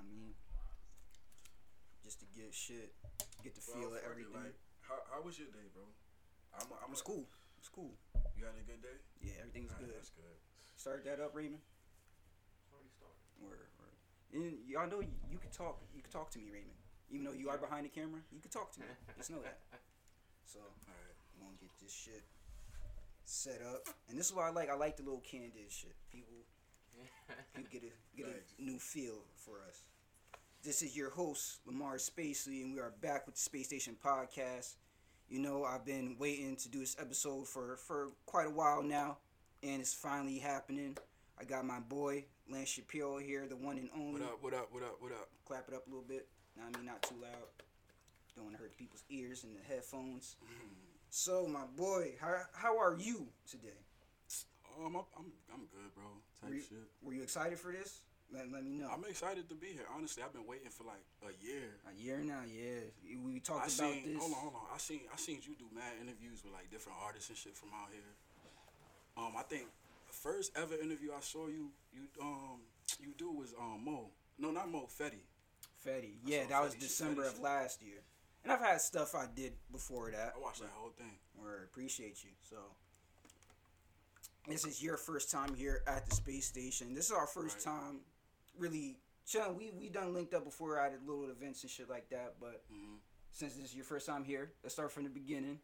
I mean, just to get shit, get the Bro, feel of it, everything. Like, how, how was your day, bro? I'm, I'm it's cool. It's cool. You had a good day? Yeah, everything's Alright, good. That's good. Start that up, Raymond. Already started. Word, word. And y'all know you, you can talk. You can talk to me, Raymond. Even though you are behind the camera, you can talk to me. Just know that. So Alright. I'm gonna get this shit set up, and this is why I like. I like the little candid shit. People, you get a get a new feel for us. This is your host Lamar Spacely, and we are back with the Space Station podcast. You know, I've been waiting to do this episode for for quite a while now, and it's finally happening. I got my boy Lance Shapiro here, the one and only. What up, what up, what up, what up? Clap it up a little bit. Nah, I mean, not too loud. Don't want to hurt people's ears and the headphones. So, my boy, how how are you today? Um, I'm, I'm, I'm good, bro. Type Were you, shit. were you excited for this? Let, let me know. I'm excited to be here. Honestly, I've been waiting for like a year. a year now, yeah. We talked I about seen, this. hold on, hold on. I seen, I seen you do mad interviews with like different artists and shit from out here. Um, I think the first ever interview I saw you, you um, you do was um Mo. No, not Mo. Fetty. Fetty. I Yeah, that was Fetty shit, December Fetty of last year. And I've had stuff I did before that. I watched that whole thing. Or appreciate you. So, this is your first time here at the space station. This is our first Right. time really chilling. We we done linked up before at little events and shit like that, but hmm since this is your first time here, let's start from the beginning.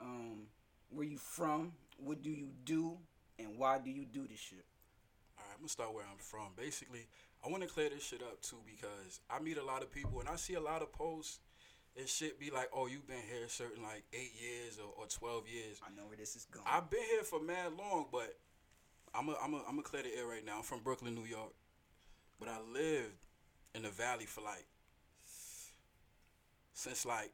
Um, where you from? What do you do? And why do you do this shit? All right, I'm gonna start where I'm from. Basically, I want to clear this shit up too because I meet a lot of people and I see a lot of posts and shit be like, "Oh, you've been here certain like eight years or, or twelve years." I know where this is going. I've been here for mad long, but I'm a, I'm a, I'm gonna clear the air right now. I'm from Brooklyn, New York, but I lived in the Valley for like since like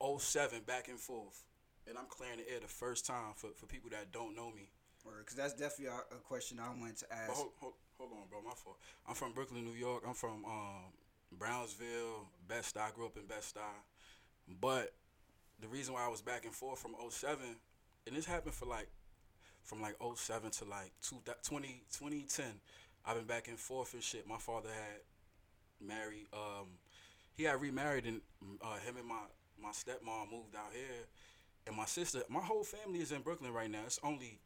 07 back and forth, and I'm clearing the air the first time for, for people that don't know me. Because that's definitely a, a question I wanted to ask. hold, hold, hold on, bro. My fault. I'm from Brooklyn, New York. I'm from um, Brownsville, Best I grew up in Best I But the reason why I was back and forth from 07, and this happened for like, from like 07 to like two, 20, 2010, I've been back and forth and shit. My father had married, um, he had remarried, and uh, him and my, my stepmom moved out here. And my sister, my whole family is in Brooklyn right now. It's only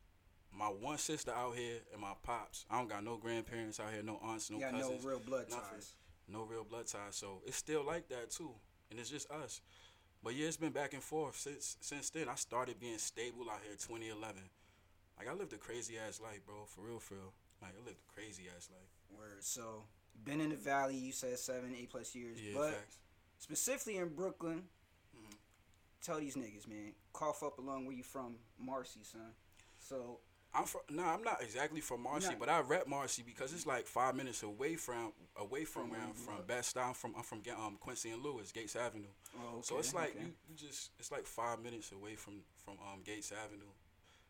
my one sister out here and my pops. I don't got no grandparents out here, no aunts, no you got no real blood nothing. ties. No real blood ties. So it's still like that too, and it's just us. But yeah, it's been back and forth since since then. I started being stable out here 2011. Like I lived a crazy ass life, bro. For real, for real. Like I lived a crazy ass life. Word. So, been in the valley. You said seven, eight plus years. Yeah, but facts. specifically in Brooklyn, Mhm. tell these niggas, man, cough up along where you from, Marcy, son. So I'm from. Nah, I'm not exactly from Marcy, not- but I rep Marcy because it's like five minutes away from away from, From where I'm from. Best I'm from. I'm from um, Quincy and Lewis, Gates Avenue. oh, So it's like okay. you, you just it's like five minutes away from from um Gates Avenue,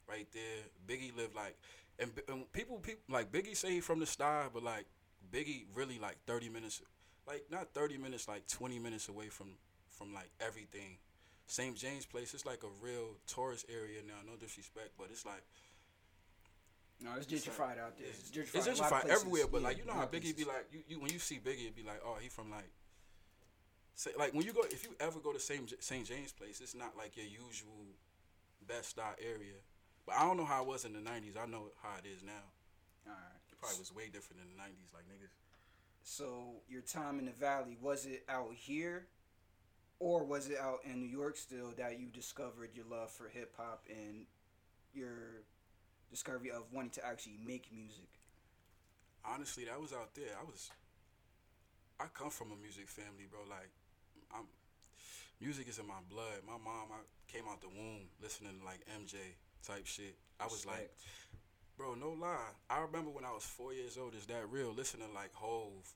right there. Biggie lived like, and, and people people like Biggie say he from the star, but like Biggie really like thirty minutes, like not thirty minutes, like twenty minutes away from from like everything. St. James Place, it's like a real tourist area now. No disrespect, but it's like no, it's gentrified out there. It's, gentrified, it's a lot of gentrified places. everywhere, but Yeah, like you know how Biggie be like, you, you when you see Biggie, it'd be like, oh, he from like, say like when you go, if you ever go to St. St. James Place, it's not like your usual best star area. But I don't know how it was in the '90s. I know how it is now. All right. It probably was way different in the '90s. Like niggas, So your time in the valley was it out here, or was it out in New York still that you discovered your love for hip hop and your discovery of wanting to actually make music? honestly, that was out there. I was, I come from a music family, bro. Like, I'm, music is in my blood. My mom, I came out the womb listening to like MJ type shit. I was like. Bro, no lie. I remember when I was four years old. Is that real? Listening like Hove.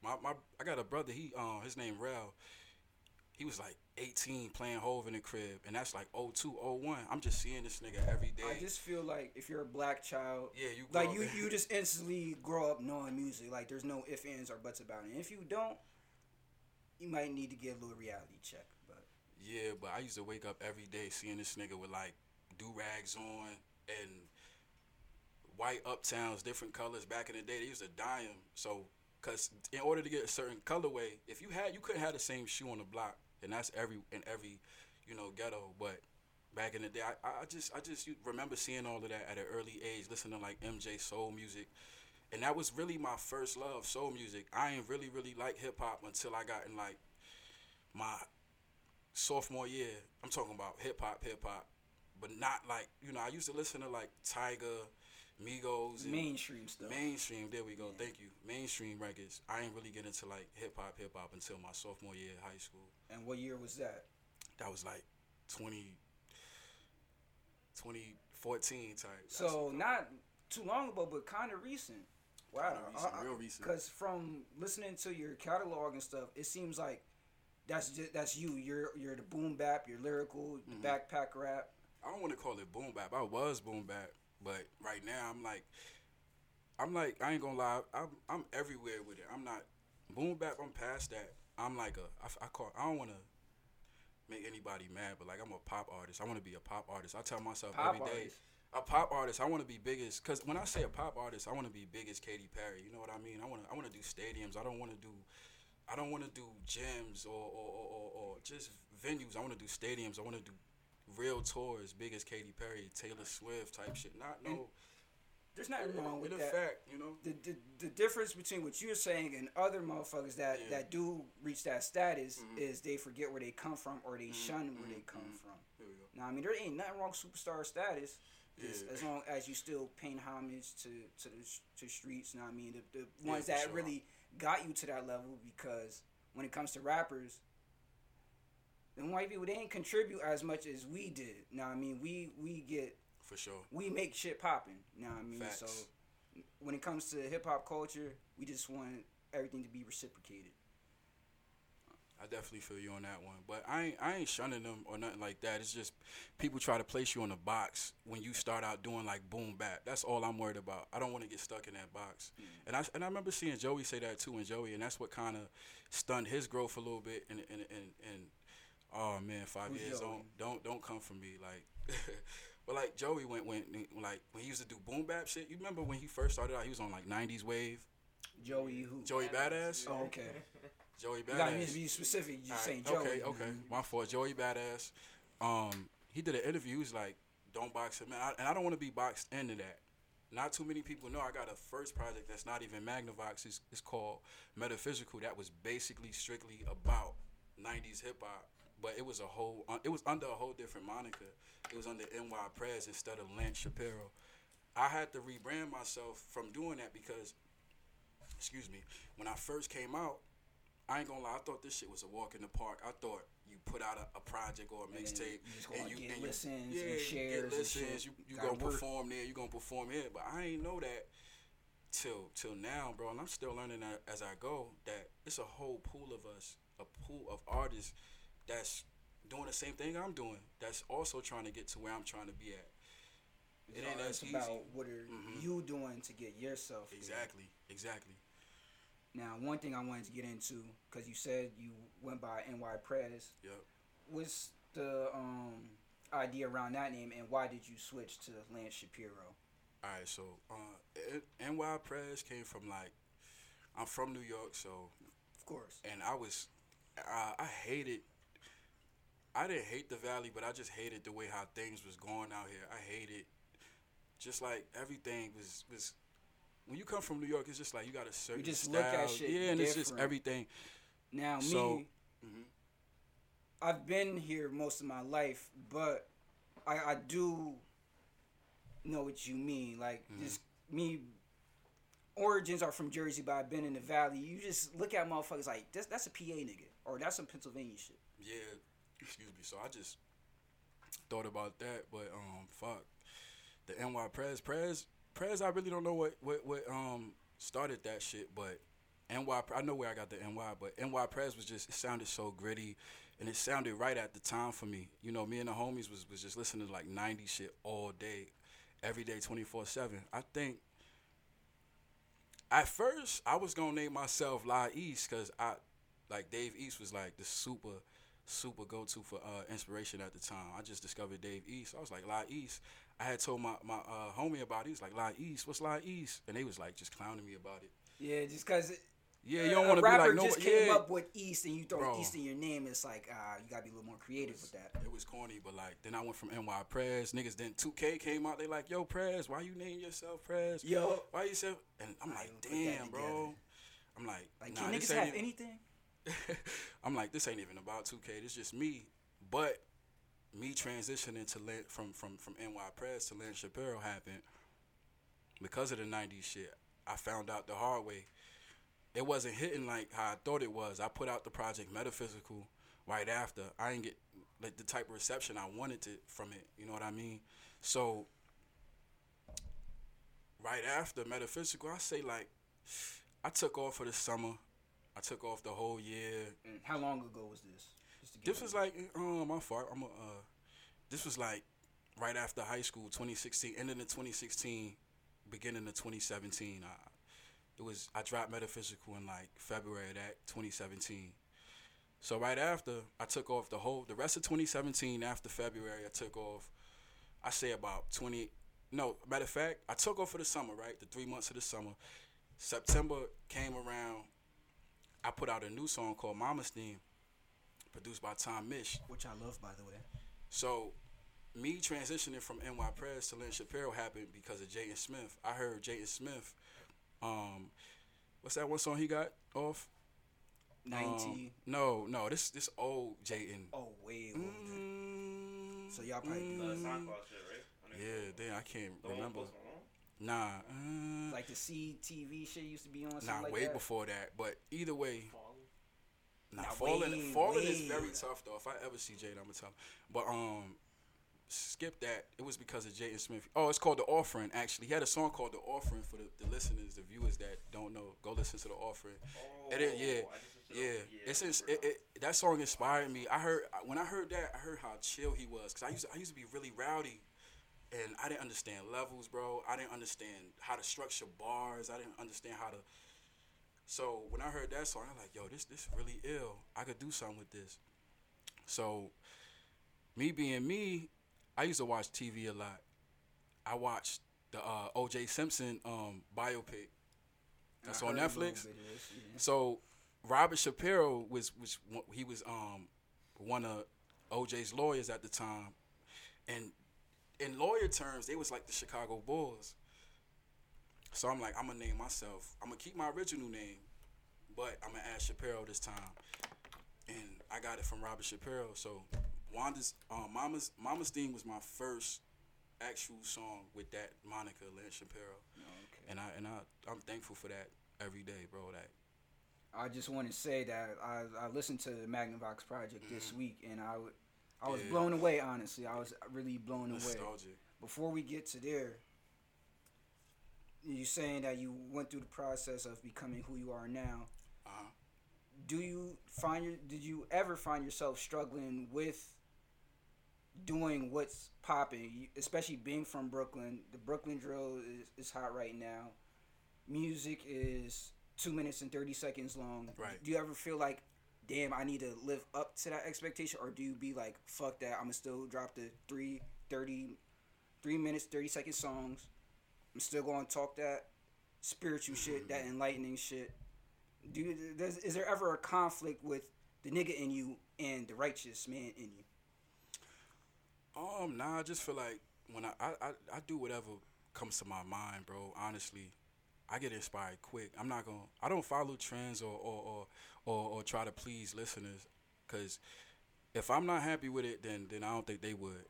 My my, I got a brother. He um, his name Rel. He was like 18 playing Hove in the crib, and that's like 02, 01. I'm just seeing this nigga every day. I just feel like if you're a black child, yeah, you like you you just instantly grow up knowing music. Like there's no ifs, ands, or buts about it. And if you don't, you might need to get a little reality check. But Yeah, but I used to wake up every day seeing this nigga with like do rags on and white uptowns, different colors. Back in the day, they used to dye him. So Cause in order to get a certain colorway, if you had you couldn't have the same shoe on the block, and that's every in every, you know, ghetto. But back in the day, I, I just I just remember seeing all of that at an early age, listening to like MJ soul music, and that was really my first love, soul music. I ain't really really like hip hop until I got in like my sophomore year. I'm talking about hip hop, hip hop, but not like you know. I used to listen to like Tyga, Migos, Mainstream stuff. mainstream. There we go. Yeah. Thank you. Mainstream records. I ain't really get into like hip hop, hip hop until my sophomore year of high school. And what year was that? That was like 20, 2014 type. So not too long ago, but kind of recent. Wow. Recent, real recent. Because from listening to your catalog and stuff, it seems like that's just, that's you. You're you're the boom bap. You're lyrical. Mhm. Backpack rap. I don't want to call it boom bap. I was boom bap, but right now I'm like, I'm like, I ain't gonna lie. I'm I'm everywhere with it. I'm not boom bap. I'm past that. I'm like a I, I call. I don't want to make anybody mad, but like I'm a pop artist. I want to be a pop artist. I tell myself Pop every day. artist. a pop artist. I want to be biggest. because when I say a pop artist, I want to be biggest as Katy Perry. You know what I mean? I want to I want to do stadiums. I don't want to do I don't want to do gyms or or, or, or, or just venues. I want to do stadiums. I want to do real tours, big as Katy Perry, Taylor Swift type shit. Not no. There's nothing wrong with in that. fact, you know. the, the the difference between what you're saying and other motherfuckers that Yeah. that do reach that status Mhm. is they forget where they come from or they Mhm, shun where mhm, they come mhm. from. Now I mean there ain't nothing wrong with superstar status. As, Yeah. as long as you still paying homage to to the to streets, now I mean the, the ones for that sure. really got you to that level because when it comes to rappers, the white people they ain't contribute as much as we did. Now I mean we we get For sure. we make shit popping. Now I mean? Facts. So when it comes to hip hop culture, we just want everything to be reciprocated. I definitely feel you on that one, but I ain't I ain't shunning them or nothing like that. It's just people try to place you in a box when you start out doing like boom bap. That's all I'm worried about. I don't want to get stuck in that box. Mm. And I and I remember seeing Joey say that too, and Joey, and that's what kind of stunned his growth a little bit. And and and, and oh man, five Who's years Joey? don't don't don't come for me like. but like Joey went when like when he used to do boom bap shit. You remember when he first started out? He was on like '90s wave. Joey who? Joey Badass. Oh, okay. Joey Badass. You gotta Badass. be specific. You Alright, saying Joey? Okay, okay. My fault. Joey Badass. Um, he did an interview. He was like, "Don't box him," in." I, and I don't want to be boxed into that. Not too many people know I got a first project that's not even Magnavox. It's, it's called Metaphysical. That was basically strictly about '90s hip hop, but it was a whole. uh, It was under a whole different moniker. It was under NY Prez instead of Lance Shapiro. I had to rebrand myself from doing that because, excuse me, when I first came out, I ain't gonna lie. I thought this shit was a walk in the park. I thought you put out a, a project or a And mixtape, you and you and you, listens yeah, and you shares get listens. You you gonna work. perform there. You gonna perform here. But I ain't know that till till now, bro. And I'm still learning that as I go. That it's a whole pool of us, a pool of artists that's doing the same thing I'm doing. That's also trying to get to where I'm trying to be at. It ain't it's as about easy. what are Mhm. you doing to get yourself there. Exactly. Exactly. Now, one thing I wanted to get into because you said you went by NY Prez. Yep. What's the um, idea around that name, and why did you switch to Lance Shapiro? All right, so uh, NY Prez came from like I'm from New York, so Of course. and I was I, I hated I didn't hate the valley, but I just hated the way how things was going out here. I hated just like everything was was when you come from New York, it's just like you got a certain you just style. look at shit yeah, and it's just everything. Now, So- me, hmm I've been here most of my life, but I, I do know what you mean. Like, Mhm. just me. Origins are from Jersey, but I've been in the Valley. You just look at motherfuckers like that's that's a PA nigga, or that's some Pennsylvania shit. Yeah, excuse me. So I just thought about that, but um, fuck the NY Prez, Prez, Prez. I really don't know what what what um started that shit, but NY. I know where I got the NY, but NY Prez was just it sounded so gritty, and it sounded right at the time for me. You know, me and the homies was was just listening to like '90s shit all day, every day, 24 seven. I think. At first, I was gonna name myself La East because I, like Dave East was like the super super go to for uh, inspiration at the time. I just discovered Dave East. I was like, La East. I had told my, my uh, homie about it. He was like, La East, what's La East? And they was like just clowning me about it. Yeah, just cause Yeah, you don't want to be like no. just came yeah. up with East and you throw Bro. East in your name. It's like uh, you gotta be a little more creative with that. It was corny, but like then I went from NY Prez. Niggas then 2K came out. They like, yo, Prez, why you name yourself Prez? Yo, Why you say? And I'm I like, even put that damn, bro. I'm like, like nah, can niggas have anything? I'm like, this ain't even about 2K. This just me. But me transitioning to Lin, from from from NY Prez to Lynn Shapiro happened because of the 90s shit. I found out the hard way. It wasn't hitting like how I thought it was. I put out the project Metaphysical right after. I didn't get like the type of reception I wanted to from it. You know what I mean? So right after Metaphysical, I say like I took off for the summer. I took off the whole year. How long ago was this? Just to get This was like, um, my fault. I'm a, uh, this was like right after high school, 2016, ending of 2016, beginning of 2017. I, it was I dropped metaphysical in like February of that 2017. So right after I took off the whole the rest of 2017 after February I took off. I say about 20. No, matter of fact, I took off for the summer. Right, the three months of the summer. September came around. I put out a new song called Mama's Theme, produced by Tom Misch. which I love, by the way. So, me transitioning from NY Prez to Lynn Shapiro happened because of Jaden Smith. I heard Jaden Smith. Um, what's that one song he got off? Um, no, no, this this old Jaden. oh, way older. Mm, So y'all probably Uh, mm, SoundCloud shit, right? Yeah, so. damn, I can't The one remember. Post Malone? Nah, uh, Like the CTV shit used to be on. nah, like way that. before that. But either way, Fallen. Nah, Nah, falling, way, falling is very tough though. If I ever see Jade, I'm gonna tell him. But um, skip that. It was because of Jaden Smith. Oh, it's called the Offering. Actually, he had a song called the Offering for the, the listeners, the viewers that don't know. Go listen to the Offering. Oh, It is- yeah, I just Yeah, it it's I ins- remember it, it, that song inspired me. I heard when I heard that, I heard how chill he was because I used to, I used to be really rowdy, and I didn't understand levels, bro. I didn't understand how to structure bars. I didn't understand how to. So when I heard that song, I'm like, yo, this this really ill. I could do something with this. So, me being me, I used to watch TV a lot. I watched the uh, O.J. Simpson um, biopic. That's I on heard a little Netflix. this, yeah. So Robert Shapiro was was he was um one of OJ's lawyers at the time, and in lawyer terms, they was like the Chicago Bulls. So I'm like, I'm gonna name myself. I'm gonna keep my original name, but I'm gonna add Shapiro this time, and I got it from Robert Shapiro. So Wanda's um, Mama's Mama's theme was my first actual song with that Monica Lynn Shapiro, Okay. and I and I I'm thankful for that every day, bro. That I just want to say that I, I listened to the Magnavox project this week and I, w- I was. Yeah. blown away. Honestly, I was really blown away. nostalgic. Before we get to there, you saying that you went through the process of becoming who you are now. Uh-huh. Do you find your did you ever find yourself struggling with doing what's popping, especially being from Brooklyn? The Brooklyn drill is, is hot right now. Music is two minutes and thirty seconds long. Right. Do you ever feel like, damn, I need to live up to that expectation, or do you be like, fuck that, I'ma still drop the three thirty, three minutes thirty second songs. I'm still gonna talk that spiritual shit, that enlightening shit. Do you, does, is there ever a conflict with the nigga in you and the righteous man in you? Um, nah, I just feel like when I, I, I, I do whatever comes to my mind, bro. Honestly, I get inspired quick. I'm not gonna. I don't follow trends or or or or, or try to please listeners, cause if I'm not happy with it, then then I don't think they would.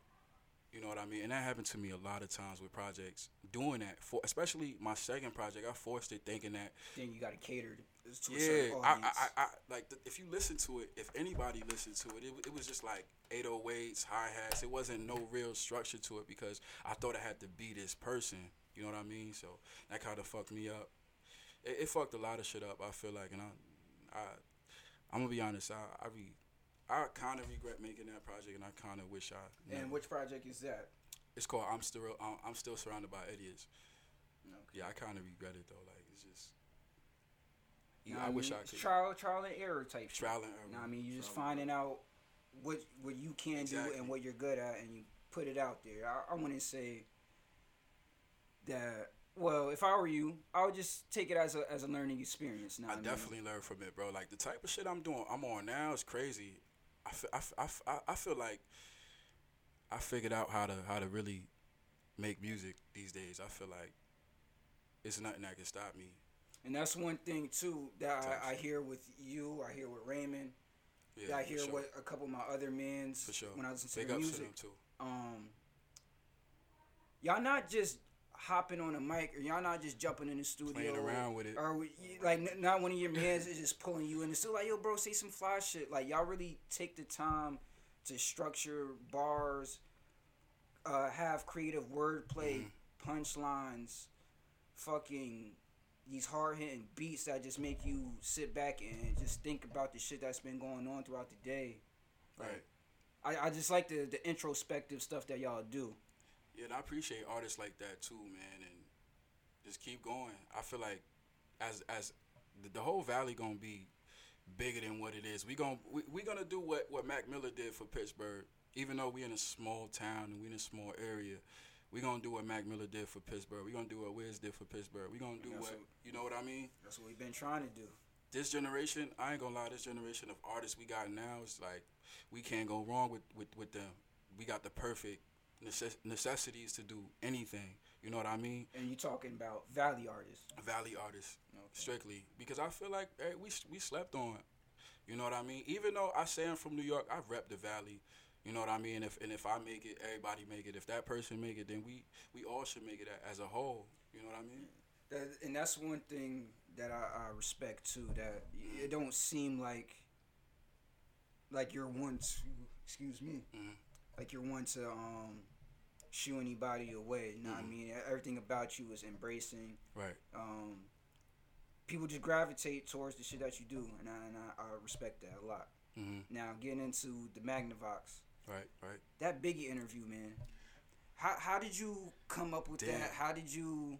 You know what I mean? And that happened to me a lot of times with projects. Doing that for especially my second project, I forced it thinking that Then you gotta cater to, to a yeah, certain I, audience. I, I, I like the, if you listen to it, if anybody listened to it, it, it was just like 808s, hi hats. It wasn't no real structure to it because I thought I had to be this person. You know what I mean? So that kind of fucked me up. It, it fucked a lot of shit up. I feel like, and I, I, I'm gonna be honest. I, I re, I kind of regret making that project, and I kind of wish I. and which project is that? it's called I'm still I'm, I'm still surrounded by idiots. Okay. Yeah, I kind of regret it though. Like it's just. You Yeah, know I what wish I could. trial, trial and error type. Trial and error. You know I mean, you're just finding out what what you can do and what you're good at, and you put it out there. I, I to say that Well, if I were you, I would just take it as a as a learning experience. Now I definitely learned from it, bro. Like the type of shit I'm doing, I'm on now is crazy. I feel, I, f- I, f- I- feel like I figured out how to how to really make music these days. I feel like it's nothing that can stop me. And that's one thing too that I, I hear with you. I hear with Raymond. Yeah, that I hear sure. what a couple of my other men's for sure. when I listen to Big their ups to them music. too. Um, y'all not just hopping on a mic or y'all not just jumping in the studio Playing around with it. or like not one of your mans is just pulling you in the studio like yo bro say some fly shit like y'all really take the time to structure bars uh, have creative wordplay Mm-hmm. punchlines fucking these hard hitting beats that just make you sit back and just think about the shit that's been going on throughout the day Right. I, I just like the, the introspective stuff that y'all do Yeah, and I appreciate artists like that too, man, and just keep going. I feel like as as the, the whole valley gonna be bigger than what it is. We gonna we, we gonna do what what Mac Miller did for Pittsburgh. Even though we in a small town and we in a small area, we gonna do what Mac Miller did for Pittsburgh. We gonna do what Wiz did for Pittsburgh. We gonna do what what- you know what I mean. that's what we've been trying to do This generation, I ain't gonna lie. This generation of artists we got now is like we can't go wrong with with with them. We got the perfect necess- necessities to do anything. You know what I mean? and you talking about valley artists Valley artists Okay. strictly because I feel like hey, we we slept on. You know what I mean? Even though I say I'm from New York, I rep the Valley. You know what I mean? If and if I make it, everybody make it. If that person make it, then we we all should make it as a whole. You know what I mean? That, and that's one thing that I, I respect too. That it don't seem like like you're one to excuse me, Mhm. like you're one to um shoo anybody away. You know what I mean? Everything about you is embracing. Right. Um, people just gravitate towards the shit that you do, and I, and I, I respect that a lot. hmm Now getting into the Magnavox, Right. Right. that Biggie interview, man. How how did you come up with Damn. that? How did you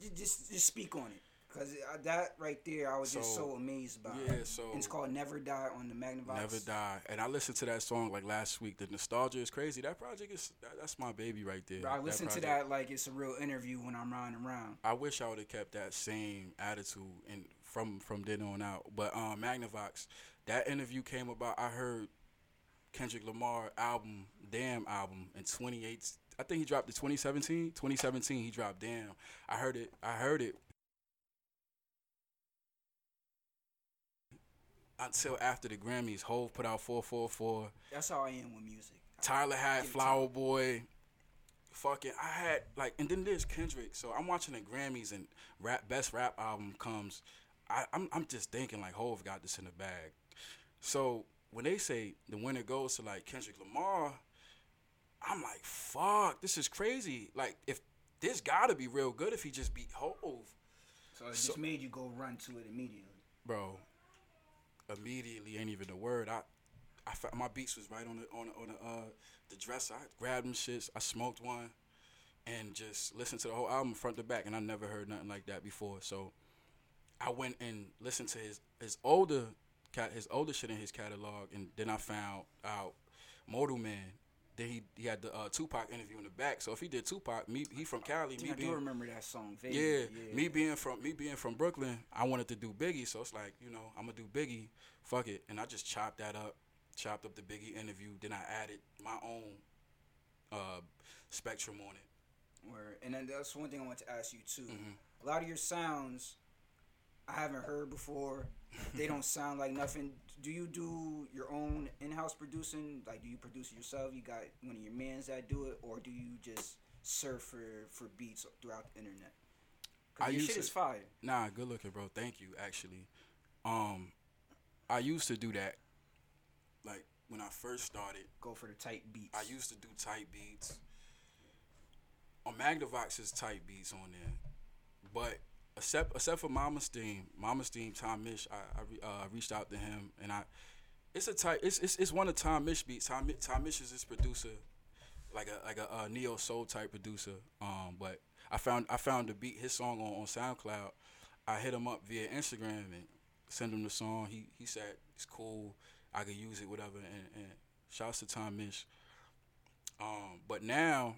ju- just just speak on it? Cause uh, that right there, I was just So, so amazed by. Yeah. So And it's called "Never Die" on the Magnavox. Never die. And I listened to that song like last week. The nostalgia is crazy. That project is that, that's my baby right there. Bro, I listen to that like it's a real interview when I'm riding around. I wish I would have kept that same attitude and from from then on out. But um, Magnavox, that interview came about. I heard Kendrick Lamar album, Damn album in 28. I think he dropped it 2017. 2017 he dropped Damn. I heard it. I heard it until after the Grammys. Hove put out 444. That's how I am with music. Tyler had Give it to Flower Boy. Fucking, I had like, and then there's Kendrick. So I'm watching the Grammys and rap best rap album comes. I, I'm I'm just thinking like Hove got this in the bag. So when they say the winner goes to like Kendrick Lamar, I'm like, fuck, this is crazy. Like if this gotta be real good if he just beat Hove, So it So- just made you go run to it immediately. bro. Immediately ain't even a word. I, I fe- my beats was right on the on the, on the uh the dresser. I grabbed them shits. I smoked one, and just listened to the whole album front to back. And I never heard nothing like that before. So I went and listened to his his older cat his older shit in his catalog, and then I found out Mortal Man. Then he he had the uh, Tupac interview in the back. So if he did Tupac, me he from Cali, I, me I being do remember that song. Yeah, yeah. me being from me being from Brooklyn, I wanted to do Biggie, so it's like you know I'm gonna do Biggie, fuck it, and I just chopped that up, chopped up the Biggie interview, then I added my own uh, spectrum on it. Word. And then that's one thing I want to ask you too. Mhm. A lot of your sounds I haven't heard before. they don't sound like nothing. Do you do your own in-house producing? Like, do you produce it yourself? You got one of your mans that do it, or do you just surf for for beats throughout the internet? I Cause your used shit to- is fire. Nah, good looking, bro. Thank you, actually. Um, I used to do that, like when I first started. Go for the tight beats. I used to do tight beats. On Magnavox is tight beats on there, but except except for Mama's Theme, Mama's Theme, Tom Misch, I I uh, reached out to him and I, it's a tight, it's it's, it's one of Tom Misch beats. Tom Tom Misch is this producer, like a like a, neo soul type producer. Um, but I found I found the beat his song on, on SoundCloud. I hit him up via Instagram and send him the song. He he said it's cool. I could use it, whatever. And, and shouts to Tom Misch. Um, but now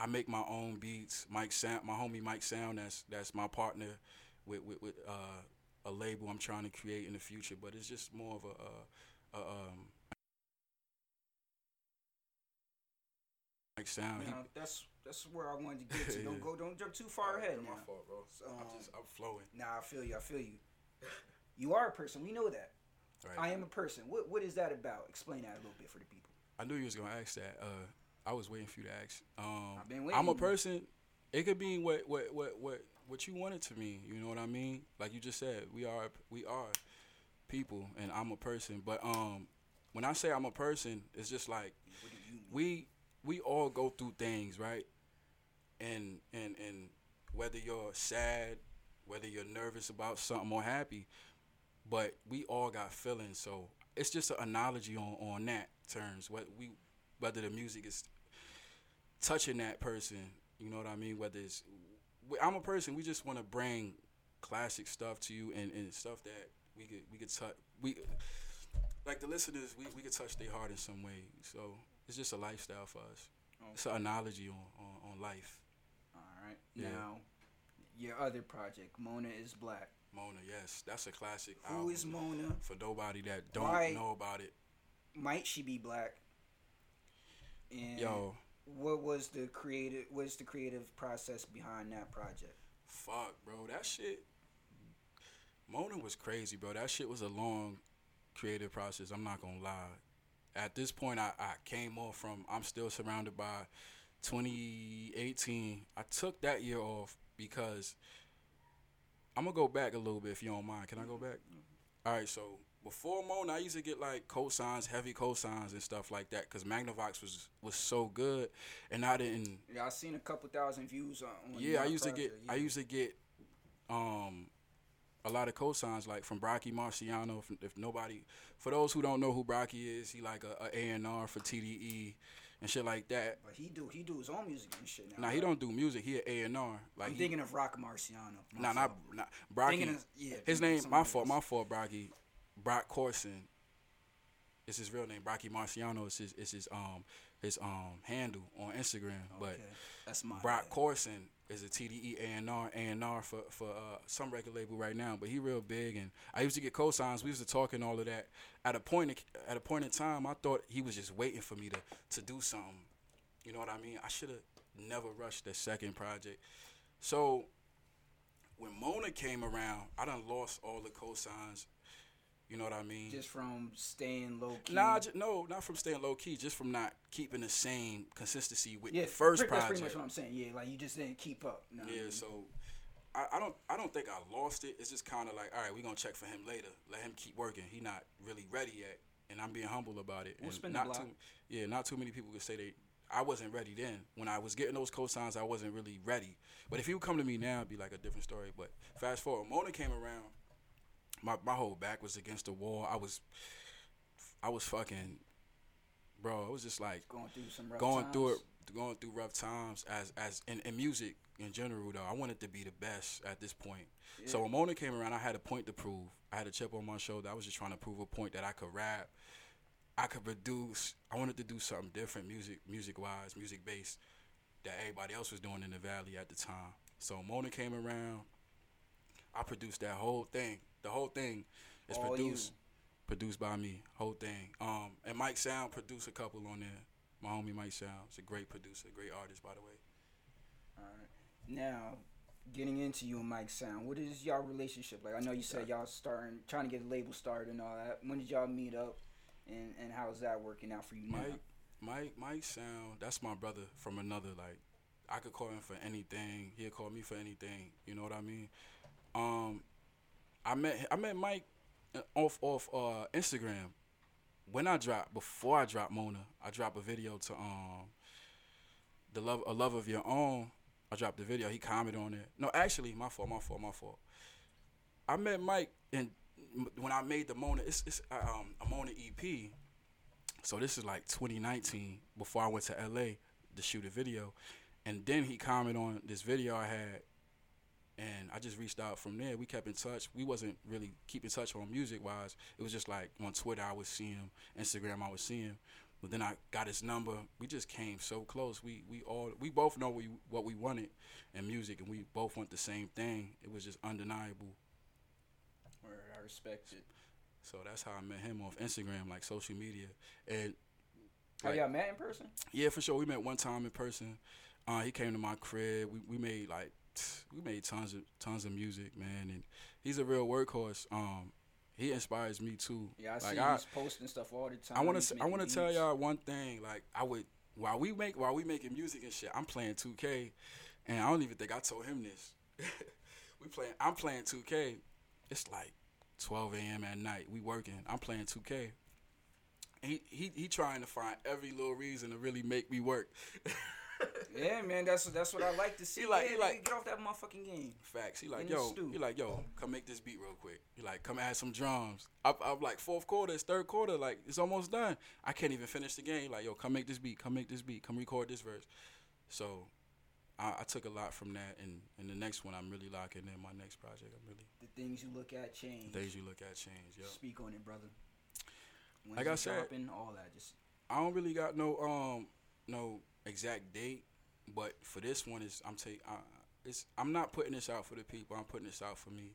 I make my own beats. Mike Sound, my homie Mike Sound, that's that's my partner with with, with uh, a label I'm trying to create in the future. But it's just more of a, a, a um, Mike Sound. Now, that's that's where I wanted to get to. Don't Yeah. go, don't jump too far ahead now. My fault, bro. Um, I'm just I'm flowing. Nah, I feel you. I feel you. You are a person. We know that. Right. I am a person. What what is that about? Explain that a little bit for the people. I knew you was gonna ask that. Uh, I was waiting for you to ask. Um, I've been waiting. I'm a person. It could be what what what what what you want it to mean. You know what I mean? Like you just said, we are we are people, and I'm a person. But um, when I say I'm a person, it's just like What do you mean? we we all go through things, right? And and and whether you're sad, whether you're nervous about something or happy, but we all got feelings. So it's just an analogy on on that terms. What we whether the music is touching that person, you know what I mean? Whether it's I'm a person. We just want to bring classic stuff to you and, and stuff that we could we could touch we like the listeners we, we could touch their heart in some way. So it's just a lifestyle for us. Oh. It's an analogy on, on, on life. All right. Yeah. Now, your other project, Mona is Black. Mona, yes, that's a classic. Who album is Mona? for nobody that don't Why- know about it? Might she be black? And Yo, what was the creative? What's the creative process behind that project? fuck, bro, that shit. Mona was crazy, bro. That shit was a long creative process. I'm not gonna lie. At this point, I, I came off from. I'm still surrounded by 2018. I took that year off because I'm gonna go back a little bit if you don't mind. Can I go back? Mm-hmm. All right, so before Mona, I used to get like cosigns, heavy cosigns and stuff like that, because Magnavox was was so good, and I didn't. Yeah, I seen a couple thousand views on. on Yeah, I used to get project, I used to get um a lot of cosigns like from Brocky Marciano. If, if nobody, for those who don't know who Brocky is, he like a A and R for TDE and shit like that. But he do he do his own music and shit now. Now he don't do music. He a and R. Like I'm he, thinking of Rock Marciano. Nah, not not Brocky. Of- yeah, his name, my fault, my fault. Brocky, Brock Corson. It's his real name. Brocky Marciano is his is his um his um handle on Instagram. But that's my Brock bad. Corson is a TDE A&R, A&R for, for uh, some record label right now, but he real big. And I used to get cosigns. We used to talk and all of that. At a point, at a point in time, I thought he was just waiting for me to, to do something. You know what I mean? I should have never rushed the second project. So when Mona came around, I done lost all the cosigns. You know what I mean? Just from staying low key. Nah, no, not from staying low key, just from not keeping the same consistency with yeah, the first pretty, That's pretty much what I'm saying. Yeah, like you just didn't keep up. No, Yeah, so I, I don't I don't think I lost it. It's just kind of like, all right, we're gonna check for him later. Let him keep working. He not really ready yet, and I'm being humble about it. We'll and not too yeah, not too many people could say they. I wasn't ready then. When I was getting those cosigns, I wasn't really ready. But if he would come to me now, it'd be like a different story. But fast forward, Mona came around. My my whole back was against the wall. I was, I was fucking, bro. I was just like going through some rough going through it, going through rough times as as in, in music in general though. I wanted to be the best at this point. So when Mona came around, I had a point to prove. I had a chip on my shoulder. I was just trying to prove a point that I could rap, I could produce. I wanted to do something different, music music wise, music based, that everybody else was doing in the valley at the time. So Mona came around. I produced that whole thing. The whole thing is All produced you. produced by me, whole thing. Um, and Mike Sound produced a couple on there. My homie Mike Sound is a great producer, great artist, by the way. All right. Now, getting into you and Mike Sound, what is y'all relationship like? I know you said y'all starting, trying to get a label started and all that. When did y'all meet up, and and how's that working out for you now? Mike, Mike, Mike Sound, that's my brother from another. Like, I could call him for anything. He'll call me for anything. You know what I mean? Um, I met I met Mike uh, off off uh, Instagram. When I dropped before I dropped Mona, I dropped a video to um the love a love of your own. I dropped the video. He commented on it. No, actually, my fault, my fault, my fault. I met Mike and when I made the Mona, it's it's um a Mona EP. So this is like 2019 before I went to LA to shoot a video, and then he commented on this video I had, and I just reached out from there. We kept in touch. We wasn't really keeping touch on music wise. It was just like on Twitter I would see him, Instagram I would see him, But then I got his number. We just came so close. We we all we both know we what we wanted in music, and we both want the same thing. It was just undeniable. I respect it. So that's how I met him off Instagram, like social media. And Have Like- y'all met in person? yeah, for sure, we met one time in person. Uh, he came to my crib. We we made like we made tons of tons of music, man. And he's a real workhorse. Um, he inspires me too. Yeah, I like see I, he's posting stuff all the time. I want to I want to tell y'all one thing. Like I would while we make while we making music and shit, I'm playing 2K, and I don't even think I told him this. we playing. I'm playing 2K. It's like 12 a.m. at night. We working. I'm playing 2K. He he he trying to find every little reason to really make me work. Yeah, man, that's that's what I like to see. He like- yeah, he like- get off that motherfucking game. Facts. He like, yo, he like, yo, come make this beat real quick. He like, come add some drums. I'm, I'm like, fourth quarter, it's third quarter, like, it's almost done. I can't even finish the game. He like, yo, come make this beat, come make this beat, come record this verse. So, I, I took a lot from that, and, and the next one, I'm really locking in my next project. I'm really, The things you look at change. The things you look at change, Yeah. Speak on it, brother. When's Like I said- dropping, all that. Just I don't really got no um no exact date, but for this one is I'm take I, it's I'm not putting this out for the people. I'm putting this out for me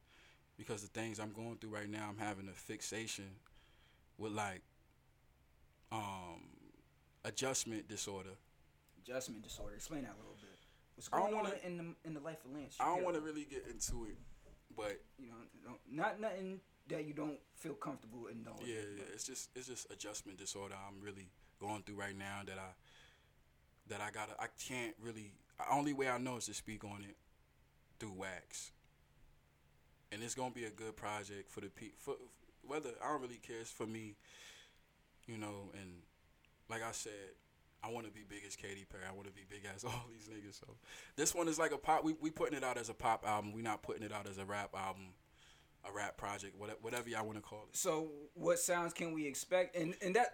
because the things I'm going through right now, I'm having a fixation with like um adjustment disorder. adjustment disorder. Explain that a little bit. What's I don't wanna- in the in the life of Lance? I don't want to really get into it, but You know, don't, not nothing that you don't feel comfortable in knowing. yeah, yeah, it's just it's just adjustment disorder I'm really going through right now that I that I gotta I can't really The only way I know is to speak on it through wax. And it's gonna be a good project for the people. For whether I don't really care, it's for me, you know. And like I said, I want to be big as Katy Perry. I want to be big as all these niggas. So this one is like a pop. We we putting it out as a pop album. We not putting it out as a rap album, a rap project, whatever, whatever y'all want to call it. So what sounds can we expect? And and that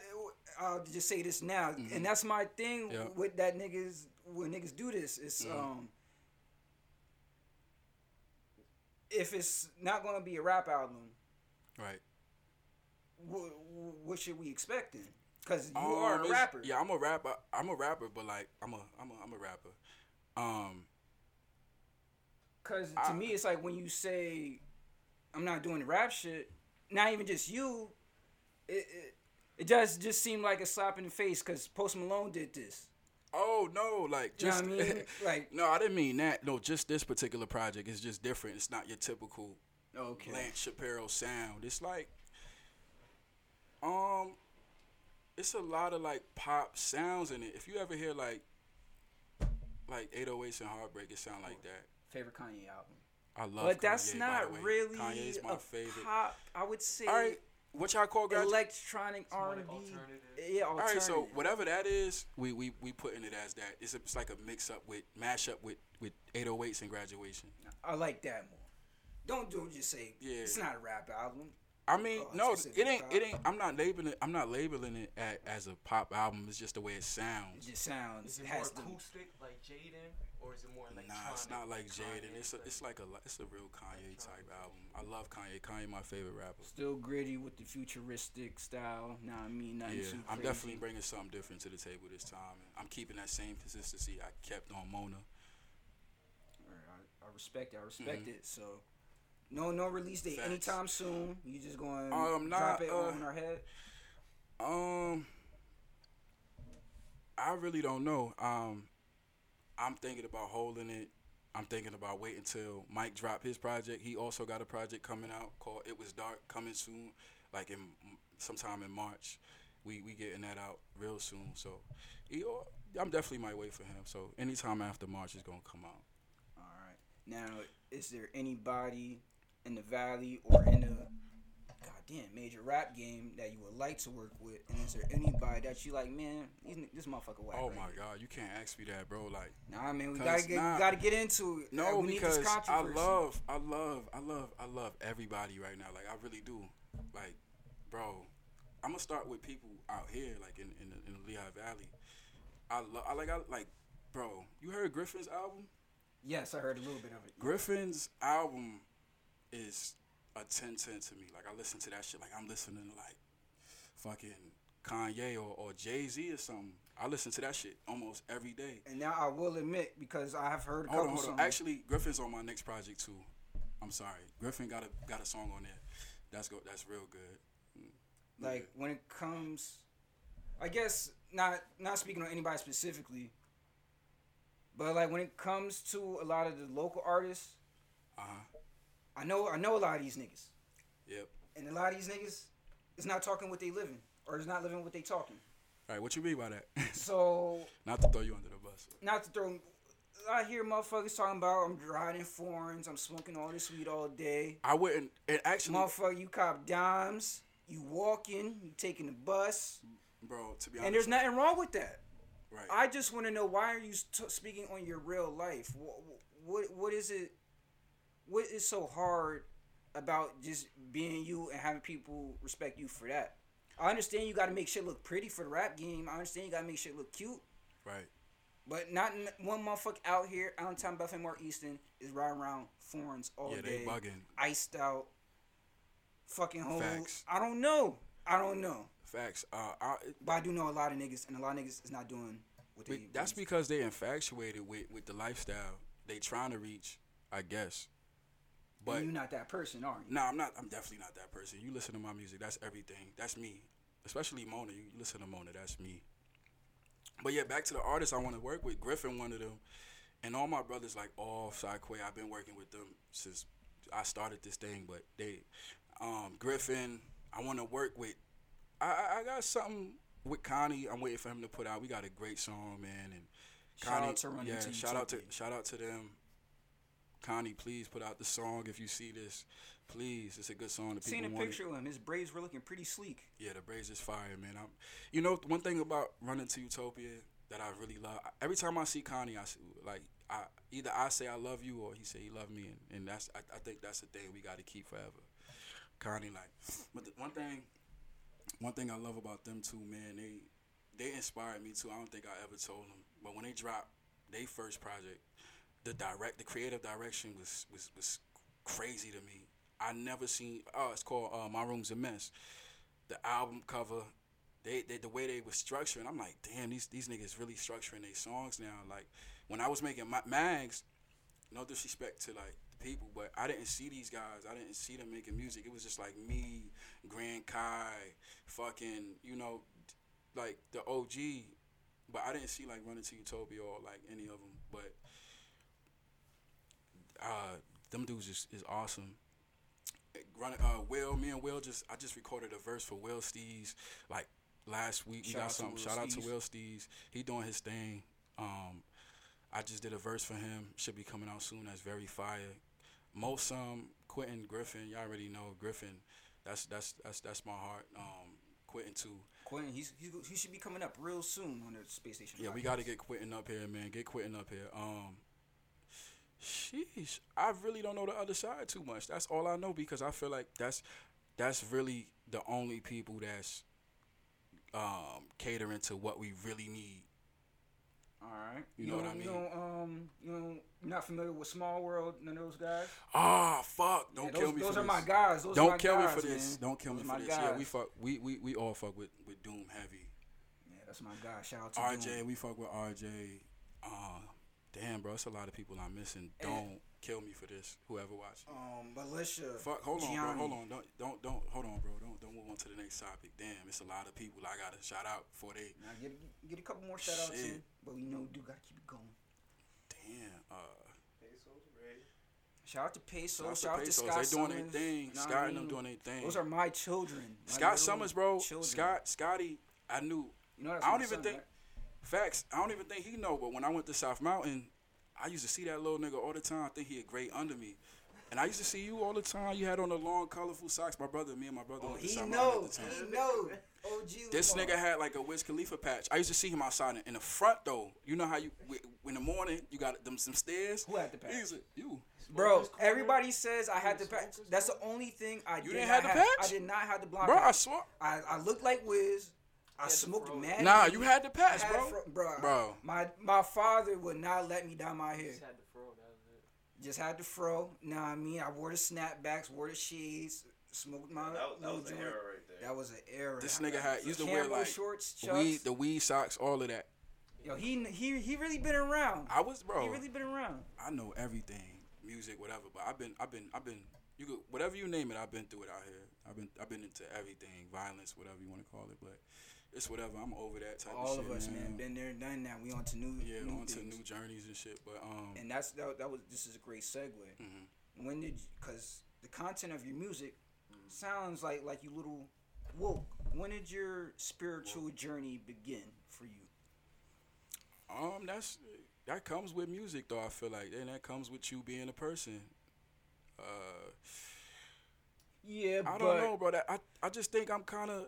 I'll just say this now, and that's my thing Mm-hmm. Yeah. with that niggas when niggas do this. It's Mhm. um if it's not gonna be a rap album, Right. what, what should we expect then? Because you Um, are a rapper. Yeah, I'm a rapper. I'm a rapper, but like I'm a I'm a I'm a rapper. Um, Because to I- me, it's like when you say, "I'm not doing the rap shit," not even just you. It it, it does just seem like a slap in the face because Post Malone did this. oh no, like You know just what I mean? Like, no, I didn't mean that. No, just this particular project is just different. It's not your typical okay, Lance Shapiro sound. It's like, um, it's a lot of like pop sounds in it. If you ever hear like, like 808s and Heartbreak, it sound like that. favorite Kanye album. I love. but that's Kanye, by not really Kanye's my a favorite. pop. I would say All right, what y'all call gradu- electronic more R and B. Yeah, All right, so whatever that is, we we we putting it as that. It's, a, it's like a mix up with mash up with with 808s and graduation. I like that more. Don't do just say Yeah. it's not a rap album. I mean, Oh, no, it ain't pop. it ain't. I'm not labeling I'm not labeling it a, as a pop album. It's just the way it sounds. It sounds. just sounds. Is It it more has to. acoustic like Jaden, or is it more electronic? Nah, it's not like Jaden. It's a, it's like a it's a real Kanye type album. I love Kanye. Kanye my favorite rapper. Still gritty with the futuristic style. Nah, I mean nothing Yeah, too I'm crazy. definitely bringing something different to the table this time. And I'm keeping that same consistency I kept on Mona. Alright, I, I respect it. I respect Mhm. it. So, no, no release date Facts. anytime soon. You just going to Um, drop nah, it uh, on our head. Um, I really don't know. Um, I'm thinking about holding it. I'm thinking about waiting until Mike drop his project. He also got a project coming out called "It Was Dark" coming soon, like in sometime in March. We we getting that out real soon. So, I'm definitely might wait for him. So anytime after March is gonna come out. All right. Now, is there anybody in the valley or in the goddamn major rap game that you would like to work with? And is there anybody that you like, man? This motherfucker whack. Oh right my here." God, you can't ask me that, bro. Like. Nah, man, we gotta get nah. gotta get into it. No, we need because I love, I love, I love, I love everybody right now. Like I really do. Like, bro, I'm gonna start with people out here, like in in the, in the Lehigh Valley. I love, I like, I like, bro. You heard Griffin's album? Yes, I heard a little bit of it. Griffin's album is a 10-10 to me. Like I listen to that shit like I'm listening to like fucking Kanye or, or Jay Z or something. I listen to that shit almost every day. And now I will admit because I have heard a Hold couple on, hold on. songs. Actually, Griffin's on my next project too. I'm sorry, Griffin got a got a song on there. That's go. That's real good. Mm. like when it comes, I guess not not speaking on anybody specifically, but like when it comes to a lot of the local artists, Uh huh. I know I know a lot of these niggas, Yep. and a lot of these niggas is not talking what they living or is not living what they talking. All right. What you mean by that? So Not to throw you under the bus. not to throw. I hear motherfuckers talking about I'm riding foreigns, I'm smoking all this weed all day. I wouldn't. It actually, Motherfucker, you cop dimes, you walking, you taking the bus, bro. To be honest, and there's nothing wrong with that. right. I just want to know why are you st- speaking on your real life? What, what what is it? What is so hard about just being you and having people respect you for that? I understand you got to make shit look pretty for the rap game. I understand you got to make shit look cute, right. but not one motherfucker out here out in town Bethlehem or Easton is riding around foreigns all Yeah, they day, bugging. iced out, fucking hoes. Facts. I don't know. I don't know. Facts. Uh, I, But I do know a lot of niggas, and a lot of niggas is not doing what they. that's because they infatuated with with the lifestyle they trying to reach. I guess. But But you're not that person, are you? No, I'm not. I'm definitely not that person. You listen to my music, that's everything. That's me. Especially Mona. You, you listen to Mona, that's me. But yeah, back to the artists I want to work with. Griffin, one of them, and all my brothers like all Sideway. I've been working with them since I started this thing. But they, um, Griffin, I want to work with. I, I got something with Connie. I'm waiting for him to put out. We got a great song, man, and Shout Connie, out to Run yeah, shout out to shout out to them. Connie, please put out the song if you see this. Please, it's a good song. The Seen a people want it. picture of him. His braids were looking pretty sleek. Yeah, the braids is fire, man. I'm, you know, one thing about running to Utopia that I really love. Every time I see Connie, I see, like I either I say I love you or he say he love me, and, and that's I, I think that's the thing we got to keep forever. Connie, like, but the, one thing, one thing I love about them too, man. They they inspired me too. I don't think I ever told them, but when they dropped their first project, the direct, the creative direction was was was crazy to me. I never seen. Oh, it's called uh, My Room's a Mess. The album cover, they, they the way they were structuring. I'm like, damn, these these niggas really structuring their songs now. Like when I was making my, mags, no disrespect to like the people, but I didn't see these guys. I didn't see them making music. It was just like me, Grand Kai, fucking, you know, like the OG. But I didn't see like Running to Utopia or like any of them. But uh, them dudes is, is awesome. Running, uh, Will, me and Will just I just recorded a verse for Will Steez like last week. We Shout got out to something. Will Shout out to Will Steez. He doing his thing. Um, I just did a verse for him. Should be coming out soon. That's very fire. Most um Quentin Griffin. Y'all already know Griffin. That's that's that's that's my heart. Um, Quentin too. Quentin, he's, he's he should be coming up real soon on the space station. Yeah, we got to get Quentin up here, man. Get Quentin up here. Um, sheesh, I really don't know the other side too much. That's all I know because I feel like that's that's really the only people that's um catering to what we really need. All right. You know what I You mean? know, um, you know, you're not familiar with Small World, none of those guys. Ah, fuck! Don't Yeah, kill those, me those for are this. my guys. Those don't my kill guys, me for this. man. Don't kill Those me for this. Yeah, we fuck. We we we all fuck with with Doom heavy. Yeah, that's my guy. Shout out to RJ, Doom. we fuck with RJ. Uh, damn, bro, it's a lot of people I'm missing. And- Don't kill me for this. Whoever watching. Um, Militia. Fuck, hold on, Gianni. bro. Hold on. Don't, don't, don't. Hold on, bro. Don't, don't move on to the next topic. Damn, it's a lot of people I gotta shout out before they. Now get get a couple more shout outs Shit. in, but we know we do gotta keep it going. Damn. Uh, Pesos, Ray. Shout out to Peso. shout Shout, out to out to Pesos. Scott They doing their Summers. thing. Know Scott I and them doing their thing. Those are my children. my Scott Summers, bro. children. Scott, Scotty. I knew. You know that's I don't even son, think. right? Facts. I don't even think he know. But when I went to South Mountain, I used to see that little nigga all the time. I think he a grade under me. And I used to see you all the time. You had on the long, colorful socks. My brother, me and my brother Oh, went to he South Mountain at knows. the time. He knows. OG. This nigga had like a Wiz Khalifa patch. I used to see him outside in- in the front though. You know how you in the morning you got them some stairs. Who had the patch? He's a, you. Bro, everybody says I had the patch. That's the only thing I did didn't not have the have. patch? I did not have the blonde Bro, I patch. swear. I, I looked like Wiz. I smoked mad. Nah, weed. you had the I patch, bro. fro- bro. Bro. My my father would not let me dye my hair. Just had the fro, that was it. Just had the fro. Nah, I mean, I wore the snapbacks, wore the shades, smoked my That, was- that little was the joint. era right there. That was an era. This nigga had used to wear like shorts, weed, the weed socks, all of that. Yo, he he he really been around. I was bro. He really been around. I know everything, music, whatever. But I've been, I've been, I've been. You could, whatever you name it, I've been through it out here. I've been, I've been into everything, violence, whatever you want to call it. But it's whatever. I'm over that type All of shit. All of us, man, been there, done that. We on to new, Yeah, new on to new journeys and shit. But um, and that's that, that was this is a great segue. mhm. When did because the content of your music sounds like like you little woke. When did your spiritual journey begin for you? um, that's that comes with music, though. I feel like, and that comes with you being a person. Uh, Yeah, I don't know, bro. That, I, I just think I'm kind of.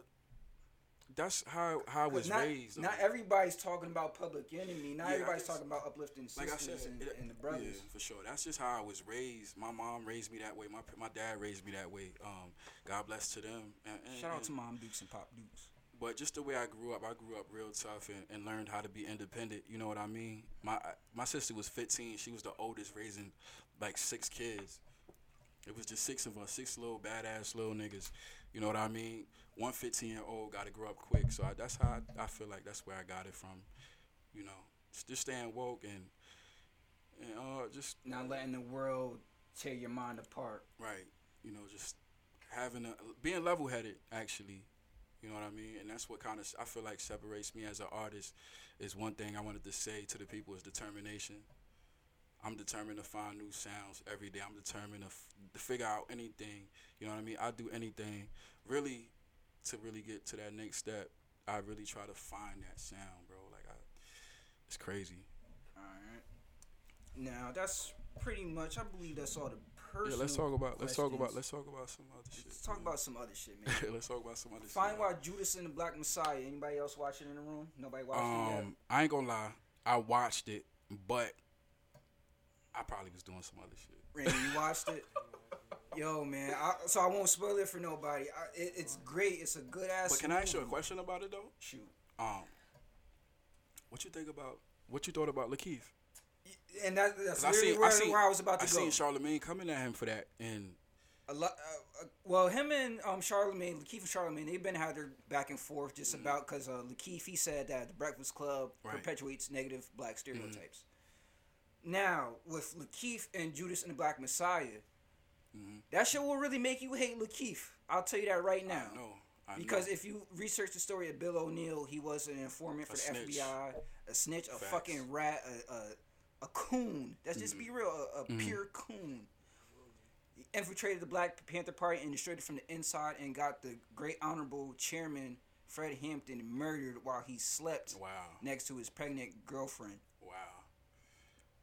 That's how how I was not, raised. Not though. everybody's talking about Public Enemy. Not Yeah, everybody's talking about uplifting sisters like said, and, it- and the brothers. Yeah, for sure. That's just how I was raised. My mom raised me that way. My my dad raised me that way. Um, God bless to them. And, and, Shout out to Mom Dukes and Pop Dukes. But just the way I grew up, I grew up real tough and, and learned how to be independent. You know what I mean? My my sister was 15. She was the oldest, raising like six kids. It was just six of us, six little badass little niggas. You know what I mean? One 15 year old got to grow up quick. So I, that's how I, I feel like that's where I got it from. You know, just, staying woke and and uh, just Not letting the world tear your mind apart. Right. You know, just having a being level headed actually. You know what I mean? And that's what kind of I feel like separates me as an artist is one thing I wanted to say to the people is determination. I'm determined to find new sounds every day. I'm determined to, f- to figure out anything. You know what I mean? I do anything really to really get to that next step. I really try to find that sound, bro. Like I, it's crazy. All right. Now that's pretty much. I believe that's all the personal. yeah, let's talk about let's talk about let's talk about some other shit. Let's talk man. about some other shit, man. let's talk about some other Find shit. why Judas and the Black Messiah. Anybody else watching in the room? Nobody watching yet. Um, I ain't gonna lie. I watched it, but I probably was doing some other shit. Randy, you watched it? Yo, man. I, so I won't spoil it for nobody. I, it, it's great. It's a good ass. But can I ask you a question about it though? Shoot. Um, what you think about what you thought about Lakeith? And that, that's 'Cause I seen, where, I seen, where I was about I to go. seen Charlemagne coming at him for that, and a lot. Uh, uh, well, him and um Charlemagne, Lakeith and Charlemagne, they've been had their back and forth just about because uh, Lakeith he said that the Breakfast Club Mm-hmm. Right. Mm-hmm. perpetuates negative black stereotypes. Now with Lakeith and Judas and the Black Messiah, Mhm. that shit will really make you hate Lakeith. I'll tell you that right now. I know I Because know. if you research the story of Bill O'Neal, he was an informant for A the snitch. FBI, a snitch, a Facts. fucking rat, a, a, a coon. Let's just Mm-hmm. be real, a, a pure coon. He infiltrated the Black Panther Party and destroyed it from the inside and got the great honorable chairman, Fred Hampton, murdered while he slept wow, next to his pregnant girlfriend. wow,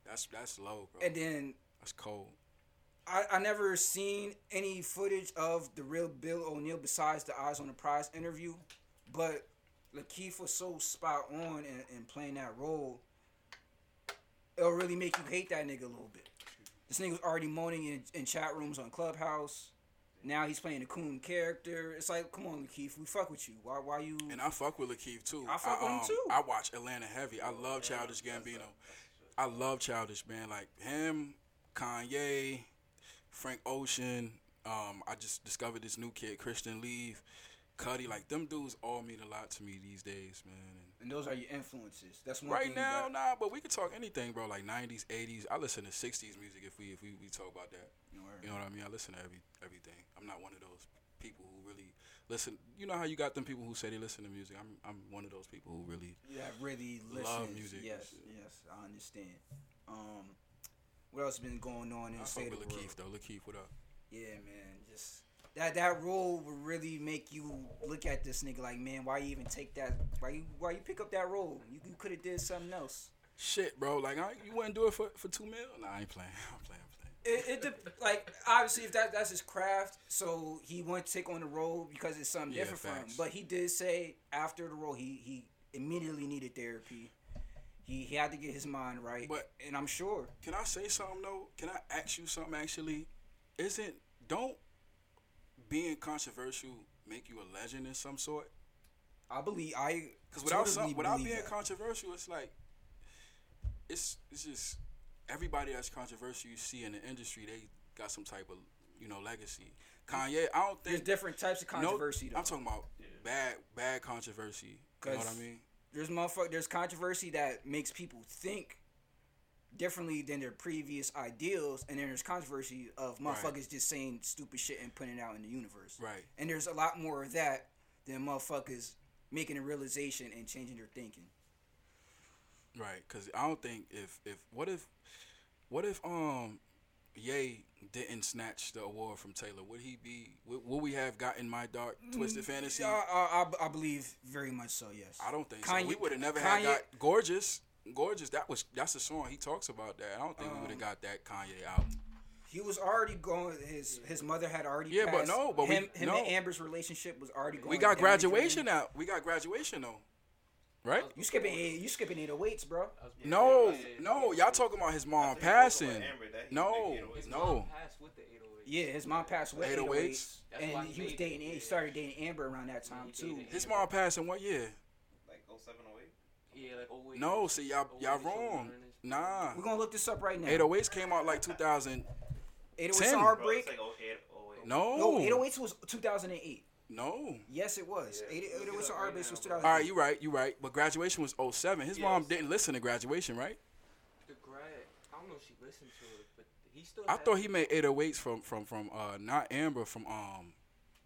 that's that's low, bro. And then that's cold. I, I never seen any footage of the real Bill O'Neal besides the Eyes on the Prize interview, but Lakeith was so spot on in, in playing that role. It'll really make you hate that nigga a little bit. This nigga was already moaning in, in chat rooms on Clubhouse. Now he's playing a coon character. It's like, come on, Lakeith, we fuck with you. Why, why you? And I fuck with Lakeith too. I fuck with him, um, too. I watch Atlanta heavy. I love Childish Gambino. I love Childish man. Like him, Kanye, Frank Ocean. Um, I just discovered this new kid, Christian Leave, Cudi. Like them dudes all mean a lot to me these days, man. And and those are your influences. That's one right now, nah, but we could talk anything, bro. Like '90s, '80s. I listen to '60s music if we if we, we talk about that. You know, You know what I mean? I listen to every everything. I'm not one of those people who really listen. You know how you got them people who say they listen to music. I'm I'm one of those people who really Yeah, really Love listens. music Yes, yes, I understand. Um, what else has been going on in I the state of the world? Lakeith though. Lakeith, what up? Yeah, man, just that that role would really make you look at this nigga like, man, why you even take that? Why you why you pick up that role? You, you could have did something else. Shit, bro. Like I, you wouldn't do it for for two mil? Nah, I ain't playing. I'm playing. I'm playing. It, it dep- like obviously if that that's his craft, so he wanted to take on the role because it's something Yeah, different for him. But he did say after the role, he he immediately needed therapy. He, he had to get his mind right, But- and I'm sure Can I say something though? Can I ask you something actually? Isn't don't being controversial make you a legend in some sort? I believe I Because without totally some, without being that. controversial, it's like it's it's just everybody that's controversial you see in the industry, they got some type of you know legacy. Kanye, I don't think There's think different types of no. controversy. though. I'm talking about Yeah. bad, bad controversy. You know what I mean? There's motherfuck there's controversy that makes people think differently than their previous ideals and then there's controversy of Right. motherfuckers just saying stupid shit and putting it out in the universe Right. and there's a lot more of that than motherfuckers making a realization and changing their thinking Right, because I don't think if if what if what if um Ye didn't snatch the award from Taylor, would he be would, would we have gotten my dark twisted fantasy? Mm, I, I, I believe very much so yes I don't think so. We would have never Kanye- had got gorgeous. Gorgeous. That was that's a song he talks about that. I don't think we would have Um, got that Kanye out. he was already going his his mother had already Yeah, but no, but we- him, him no. and Amber's relationship was already going We got graduation out. We got graduation though. Right? you skipping eight- you skipping 808s bro I was- No, no, y'all talking about his mom think he talked passing. Amber, No, His no. mom passed with the 808. Yeah, his mom passed away. 808s. 808s, and he he was made dating. it, He started dating Amber around that time too. His mom passed in what year? Like 07, 08? Yeah, like oh wait. No, see y'all oh y'all 08 is showing wrong. her in his- Nah. We're gonna look this up right now. 808s came out like 2000. 808s 10. a Bro, heartbreak. like 08, 08. No. No, 808s was 2008. No. Yes, it was. Yeah, 808s look it a up right heartbreak now, was bro. 2008. All right, you right, you right. But graduation was 07. His mom didn't listen to graduation, right? The grad. I don't know if she listened to it, but he still. I had- thought he made 808s from from from uh not Amber from um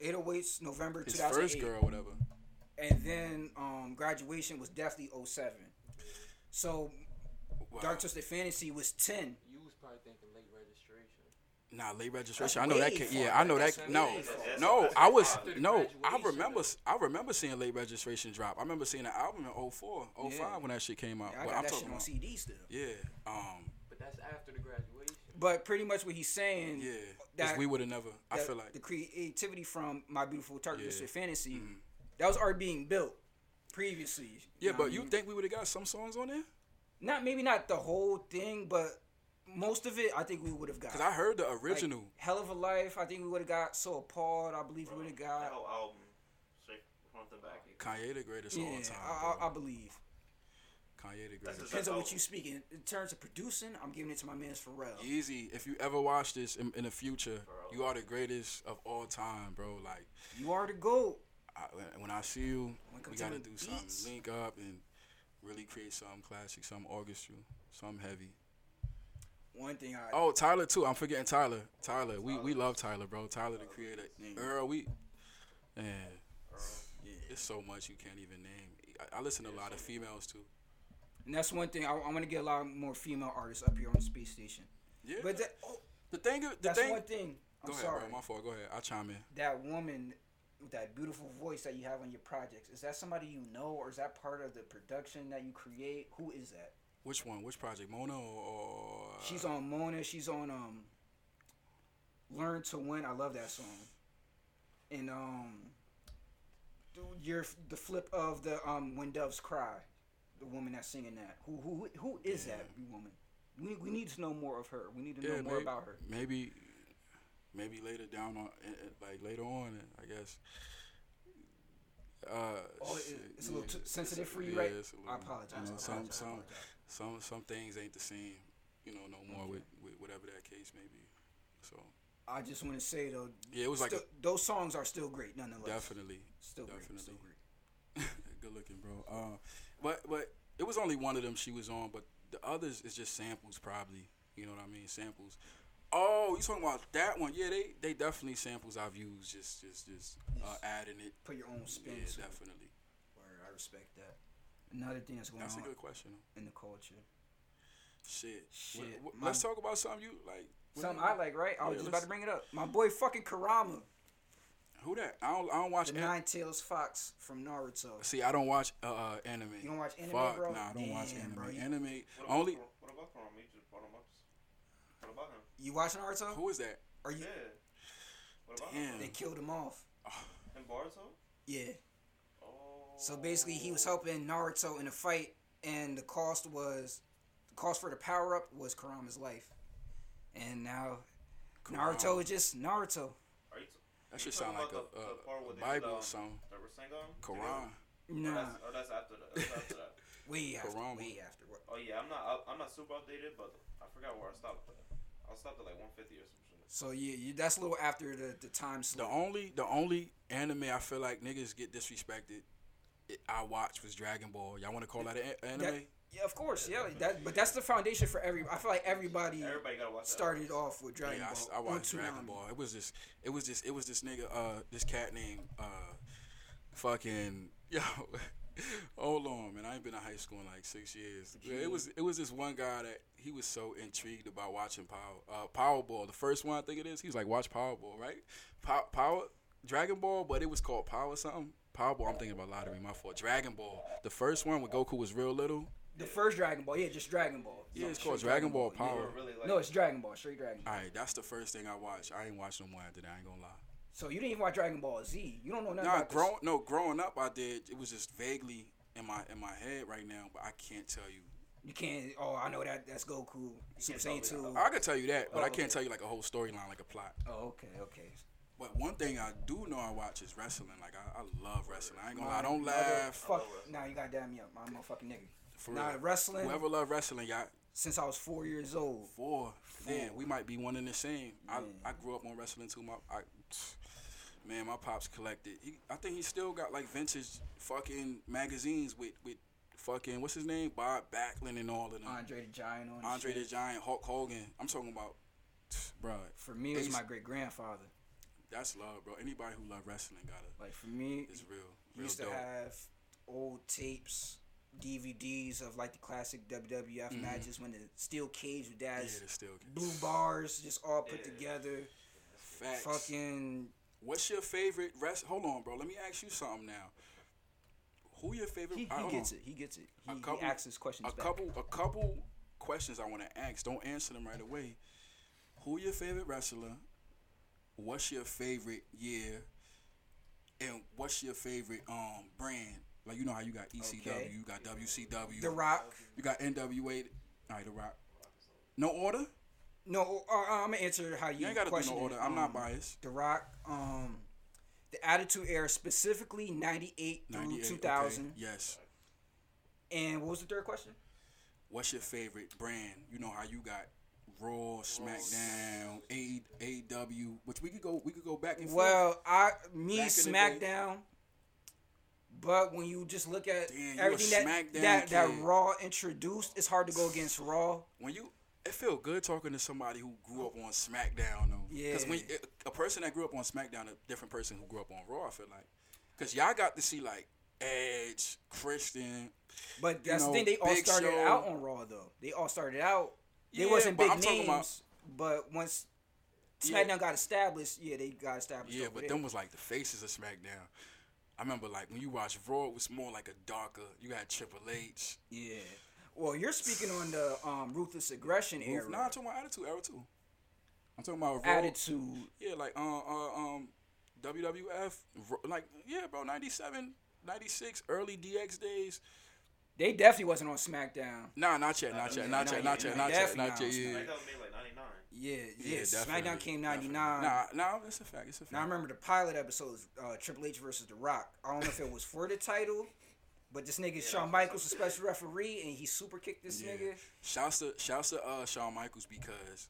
808s November his 2008. first girl, whatever. And then um, graduation was definitely 07. So Wow. Dark Twisted Fantasy was 10. You was probably thinking late registration. Nah, late registration. That's I know that. Can, yeah, I know back. that. That's No, no. I was no. I remember. I remember seeing late registration drop. I remember seeing the album in 04, 05 Yeah. when that shit came out. Yeah, I but got I'm that talking shit on about. CD still. Yeah. Um. But that's after the graduation. But pretty much what he's saying, Yeah. that- That, we would have never. I feel like. the creativity from My Beautiful Dark Yeah. Twisted Fantasy, Mhm. that was already being built previously. Yeah, know but you mean? think we would have got some songs on there? not maybe not the whole thing, but most of it I think we would have got. Cause I heard the Like, original. Hell of a Life, I think we would have got. So appalled, I believe Bro, we would have got. That got. whole album, straight front to back. it- Kanye the greatest of Yeah, all time. I, I, I believe. Kanye the greatest. Depends on what album. you speaking. In terms of producing, I'm giving it to my man's Pharrell. Easy. If you ever watch this in, in the future, Bro. you are the greatest of all time, bro. Like You are the GOAT. I, when I see you, When we comes to gotta the do something. Link up and really create something classic, something orchestral, something heavy. One thing I. Oh, Tyler too. I'm forgetting Tyler. Tyler. We we love Tyler, bro. Tyler the creator. Yeah. Earl, we man, Earl. yeah. it's so much you can't even name. I, I listen to a lot of females too. And that's one thing. I, I want to get a lot more female artists up here on the space station. Yeah. But that, oh, the thing, the that's thing. one thing. I'm Go ahead, sorry. bro. My fault. Go ahead. I'll chime in. that woman with that beautiful voice that you have on your projects is that somebody you know or is that part of the production that you create who is that Which one? Which project? Mona or? or she's on mona she's on um learn to win i love that song and um you're the flip of the um when doves cry the woman that's singing that who who who is Yeah. that woman we, we need to know more of her we need to Yeah, know more maybe, about her maybe, maybe later down on, eh, eh, like later on, I guess. Uh, Oh, it's a little yeah, too sensitive for you, right? I apologize. you know, I some apologize. Some apologize. Some some things ain't the same, you know, no more with, with whatever that case may be. So I just want to say though, yeah, it was like still, those songs are still great nonetheless. definitely Still great. Still great. good looking, bro. Uh, but but it was only one of them she was on, but the others is just samples, probably. You know what I mean? Samples. Oh, you talking about that one? Yeah, they they definitely samples I've used, just just just uh, adding it. Put your own spin Yeah, it. definitely. Word, I respect that. Another thing that's going That's a on good question. in the culture. Shit. Shit, What- what- my- let's talk about something you like. what- Something I like, right? I was Yeah, just about to bring it up. My boy fucking Kurama, Who that? I don't. I don't watch. the an- Nine Tails Fox from Naruto. See, I don't watch uh, uh anime. You don't watch anime, Fuck, bro? Nah, I don't watch anime. bro, you- Anime What about only. What about Kurama? You just brought him up. What about him? You watch Naruto? Who is that? Are you? Yeah. What about Damn. him? They killed him off. In Boruto? Yeah. Oh. So basically, he was helping Naruto in a fight, and the cost was the cost for the power up was Kurama's life, and now Naruto is just Naruto. Are you t- That should sound like a, about the- the part a, where a Bible did, or um, something. the Rasengan? Quran. Or Nah, that's, or that's after that. That's after that. way after, Kurama. way after. What- Oh yeah, I'm not. I'm not super updated, but I forgot where I stopped. At. I stopped at like 150 or something. So yeah, you, that's a little after the the time The only the only anime I feel like niggas get disrespected. It, I watched was Dragon Ball. Y'all want to call that an anime? That- yeah, of course, yeah. That, but that's the foundation for every. I feel like everybody Everybody gotta watch that. started off with Dragon Ball. yeah, I Ball. s- I, on watched Dragon Ball. It was this. It was this. It was this nigga. Uh, this cat named uh, fucking yo. Hold on, man. I ain't been in high school in like six years. Yeah, it was. It was this one guy that he was so intrigued about watching Power. Uh, Powerball, the first one I think it is. He's like, watch Powerball, right? Pow- Power Dragon Ball, but it was called Power something. Powerball. I'm thinking about lottery. My fault. Dragon Ball. The first one with Goku was real little. The first Dragon Ball, yeah, just Dragon Ball. Yeah, it's Straight called Dragon Ball yeah. You Power. were really like, No, it's Dragon Ball, straight Dragon Ball. All right, that's the first thing I watched. I ain't watched no more after that. I ain't gonna lie. So you didn't even watch Dragon Ball Z. You don't know nothing Nah, about this. no growing up I did. It was just vaguely in my in my head right now, but I can't tell you. You can't. Oh, I know that. That's Goku. Super Saiyan tell me two. I could tell you that, but Oh, I can't okay. tell you like a whole storyline, like a plot. Oh, okay, okay. But one thing I do know I watch is wrestling. Like I, I love wrestling. I ain't gonna lie. My Don't laugh. Fuck. Nah, you got damn me up. I'm a motherfucking nigga. For Nah, real. wrestling Whoever love wrestling, y'all since I was four years old. four. Then we might be one and the same. I, Man. I grew up on wrestling too. My I, man, my pops collected. He, I think he still got like vintage fucking magazines with with fucking what's his name, Bob Backlund and all of them. Andre the Giant on. and Andre the. Giant, Hulk Hogan. I'm talking about, bro. For me, it was my great grandfather. That's love, bro. Anybody who love wrestling gotta. Like for me, It's real. he Real used to have old tapes, DVDs of like the classic WWF Mhm. matches when the steel cage with yeah, dad's the still blue bars just all put Yeah. together. Facts. Fucking What's your favorite rest? Hold on, bro. Let me ask you something now. Who your favorite? he, he hold gets on. it. He gets it. He, couple- he asks his questions A back. couple, a couple questions I want to ask. Don't answer them right away. Who your favorite wrestler? What's your favorite year? And what's your favorite um brand? Like you know how you got ECW, Okay. you got WCW, The Rock. you got NWA. All right, The Rock. No order. No, uh, I'm gonna answer how you. You ain't got to do question no order. I'm not Um, biased. The Rock, um, the Attitude Era, specifically '98 through 98. 2000. Okay. Yes. And what was the third question? What's your favorite brand? You know how you got Raw, SmackDown, A- AEW, which we could go we could go back and forth. Well, I me Back in the day. SmackDown. But when you just look at Damn, everything that SmackDown that, that. Raw introduced, it's hard to go against Raw. when you it feel good talking to somebody who grew up on SmackDown though. Yeah. Because when a person that grew up on SmackDown, a different person who grew up on Raw. I feel like because y'all got to see like Edge, Christian. But You that's know, the thing; they all started Show. out on Raw, though. They all started out. They Yeah, wasn't big I'm names, about- but once Yeah. SmackDown got established, yeah, they got established. Yeah, but there. them was like the faces of SmackDown. I remember like when you watch Raw, it was more like a darker. You had Triple H. Yeah. Well, you're speaking on the um, ruthless aggression era. Nah, I'm talking about Attitude Era too. I'm talking about Raw. Attitude. Yeah, like uh, uh um WWF, like yeah, bro, 97, 96, early DX days. They definitely wasn't on SmackDown. Nah, not yet, not yet, not yet, not yet, not yet, not yet. Yeah, Like that was made like '99. Yeah, Yeah, yeah. SmackDown came '99. Nah, nah, it's a fact. It's a fact. Now I remember the pilot episode was uh, Triple H versus The Rock. I don't know if it was for the title, but this nigga Shawn Michaels, a special referee, and he super kicked this Yeah. nigga. Shouts to shouts to uh, Shawn Michaels because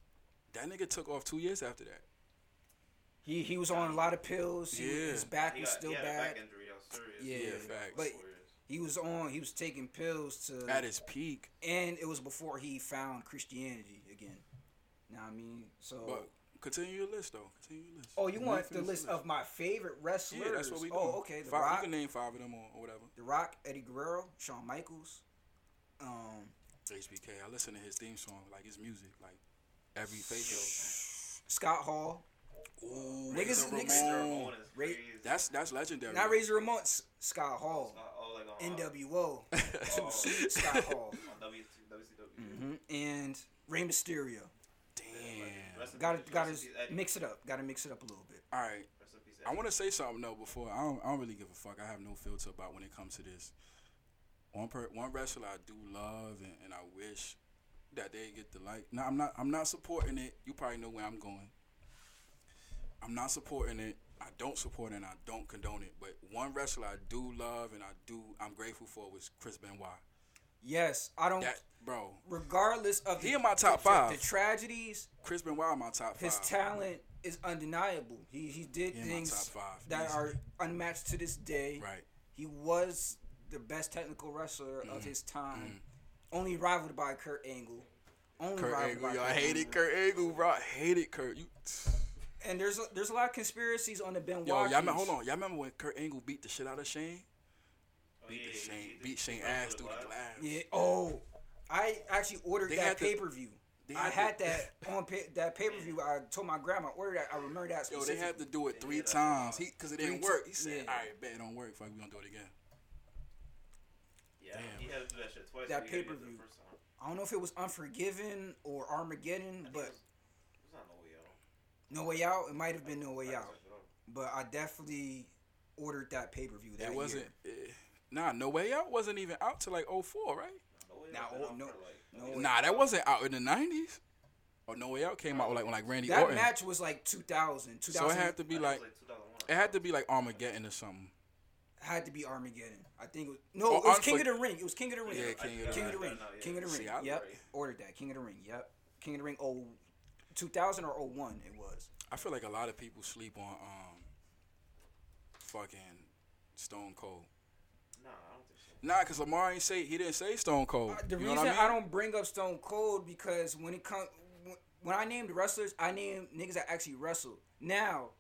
that nigga took off two years after that. He he was on a lot of pills. He, Yeah. His back He was got, still he had a bad. back injury. Serious. Yeah, Yeah, facts. but Four years. He was on. He was taking pills to, At his peak, and it was before he found Christianity again. Now I mean, so. but continue your list though. Continue your list. Oh, you want the list of my favorite wrestlers? Yeah, that's what we do. Oh, okay. The five, Rock, You can name five of them or, or whatever. The Rock, Eddie Guerrero, Shawn Michaels. Um, HBK. I listen to his theme song, like his music, like every facial. Scott Hall. Ooh, Niggas- Razor niggas- Ramon. Ramon is Ra- crazy. That's that's legendary. Not Razor Ramon, S- Scott Hall. Oh, like on, uh, NWO. Oh. Scott Hall. on W WCW. hmm And Rey Mysterio. Damn. Got to got to mix it up. Got to mix it up a little bit. All right. Peace, I want to say something though before I don't, I don't really give a fuck. I have no filter about when it comes to this. One per, one wrestler I do love and, and I wish that they get the like. Now I'm not I'm not supporting it. You probably know where I'm going. I'm not supporting it. I don't support it and I don't condone it. But one wrestler I do love and I do I'm grateful for was Chris Benoit. Yes, I don't. That bro, regardless of He the, in my top the- five. the tragedies, Chris Benoit my top five. his talent is undeniable. He he did He in my things five, that easy. are unmatched to this day. Right. He was the best technical wrestler Mm-hmm. of his time, only rivaled by Kurt Angle. Only Kurt rivaled Angle, by yo, I Kurt hated Angle. Kurt Angle, bro. I hated Kurt. You, And there's a, there's a lot of conspiracies on the Benoit. yo, y'all, me- hold on. Y'all remember when Kurt Angle beat the shit out of Shane? Oh, Beat yeah, the Shane, yeah, beat Shane ass the through the glass. glass. Yeah. Oh, I actually ordered They that pay per view. I had had to- that on pay, that pay per view. I told my grandma order that. I remember that. Yo, they Specifically. had to do it three Yeah, times. He, cause it didn't Three work. He said, yeah. "All right, bet it don't work. Fuck, we gonna do it again." Yeah, Damn. he had to do that shit twice. That but he had to do it pay-per-view. the first time. I don't know if it was Unforgiven or Armageddon, but It's not no way out. No Way Out. It might have been No Way Out, can search it up. but I definitely ordered that pay per view. That it wasn't. Year. eh, nah, No Way Out wasn't even out till like 04, right? No way Nah, out. oh, no- like, no way. Nah, that wasn't out in the 90s. Or No Way Out came out like when like Randy That Orton. match was like 2000. 2000 so it had to be like it was 2001. it had to be like Armageddon or something. had to be Armageddon. I think it was no. Oh, it was Unfor- King of the Ring. It was King of the Ring. Yeah, King of the King of Ring. the Ring. King of the Ring. Yep. Ordered that. King of the Ring. Yep. King of the Ring. Oh, 2000 or 01 it was. I feel like a lot of people sleep on um fucking Stone Cold. Nah, I don't think so. Nah, cause Lamar ain't say he didn't say Stone Cold. Uh, the you know reason what I, I, don't bring up Stone Cold because when it comes when I named wrestlers, I named niggas that actually wrestled. Now,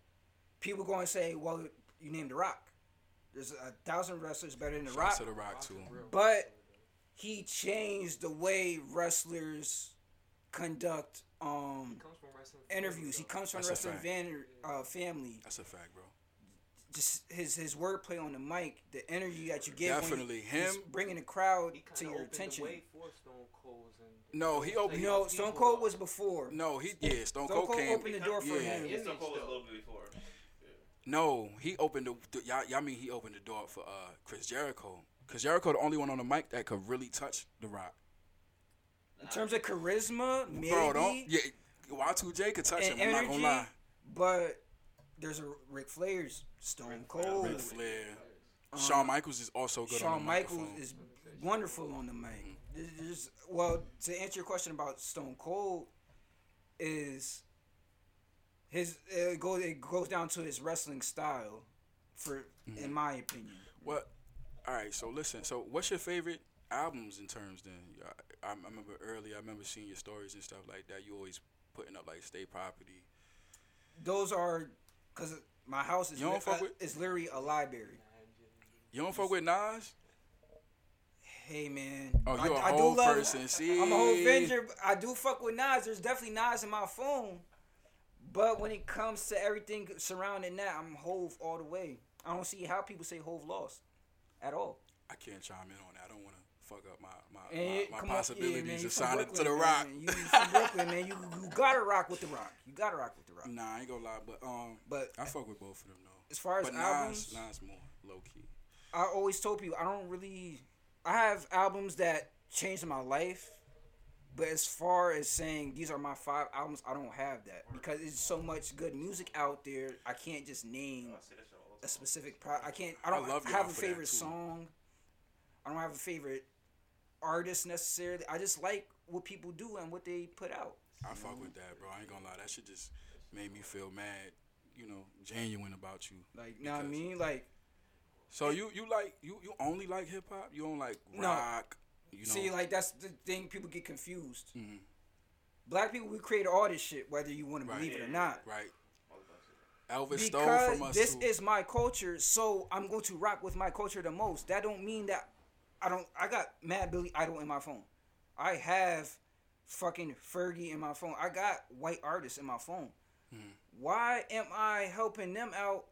people going to say, "Well, you named The Rock." There's a thousand wrestlers better than The Shouts Rock, to the Rock too. but he changed the way wrestlers conduct um, comes from wrestling. interviews. He comes from That's a wrestling fact. van, uh, family. That's a fact, bro. Just his his wordplay on the mic, the energy that you give. when Definitely. he's Him- bringing the crowd He to your attention. the way for Stone Cold's and No, he opened. No, Stone Cold was before. No, he yeah. Stone, Stone Cold, Cold came. opened the door for Yeah. him. Yeah, Stone Cold was a little bit before. No, he opened the. the y'all, y'all mean he opened the door for uh Chris Jericho? Cause Jericho the only one on the mic that could really touch the Rock. In terms of charisma, maybe, Bro, don't yeah. Y2J could touch and him. I'm not gonna lie. but there's a Ric Flair's Stone Cold. Ric Flair. Shawn Michaels is also good on Shawn the Michaels microphone. is wonderful on the mic. There's, there's- well, to answer your question about Stone Cold, is his it goes it goes down to his wrestling style, for Mm-hmm. in my opinion. What? All right. So listen. So what's your favorite albums in terms? Then I, I remember early I remember seeing your stories and stuff like that. You always putting up like state property. Those are because my house is You don't li- fuck with- is literally a library. You don't fuck with Nas? Hey man, Oh, I, you a I do whole love, person. See, I'm a whole Avenger. but I do fuck with Nas. There's definitely Nas in my phone, but when it comes to everything surrounding that, I'm Hove all the way. I don't see how people say Hove lost, at all. I can't chime in on fuck up my my, And my, my possibilities yeah, man, of signing to the. Rock. You you from Brooklyn, man. You you gotta rock with the Rock. You gotta rock with the Rock. Nah, I ain't gonna lie, but um, But I fuck with both of them though. as far as But albums, Nas, Nas more low key. I always told people I don't really. I have albums that changed my life, but as far as saying these are my five albums, I don't have that because it's so much good music out there. I can't just name I say that shit all the a specific. Pro- I can't. I don't I have a favorite song. I don't have a favorite artist necessarily. I just like what people do and what they put out. I fuck with that, bro. I ain't gonna lie. That shit just made me feel mad. You know, genuine about you. Like, you know what I mean? Like, So you you like you you only like hip hop? You don't like No. rock? You know, see, like that's the thing. People get confused. Mhm. Black people, we create all this shit, whether you want to believe it or not. right? I was about to say that. Elvis stole from us this too. is my culture, so I'm going to rock with my culture the most. That don't mean that I don't. I got Mad Billy Idol in my phone. I have fucking Fergie in my phone. I got white artists in my phone. Hmm. Why am I helping them out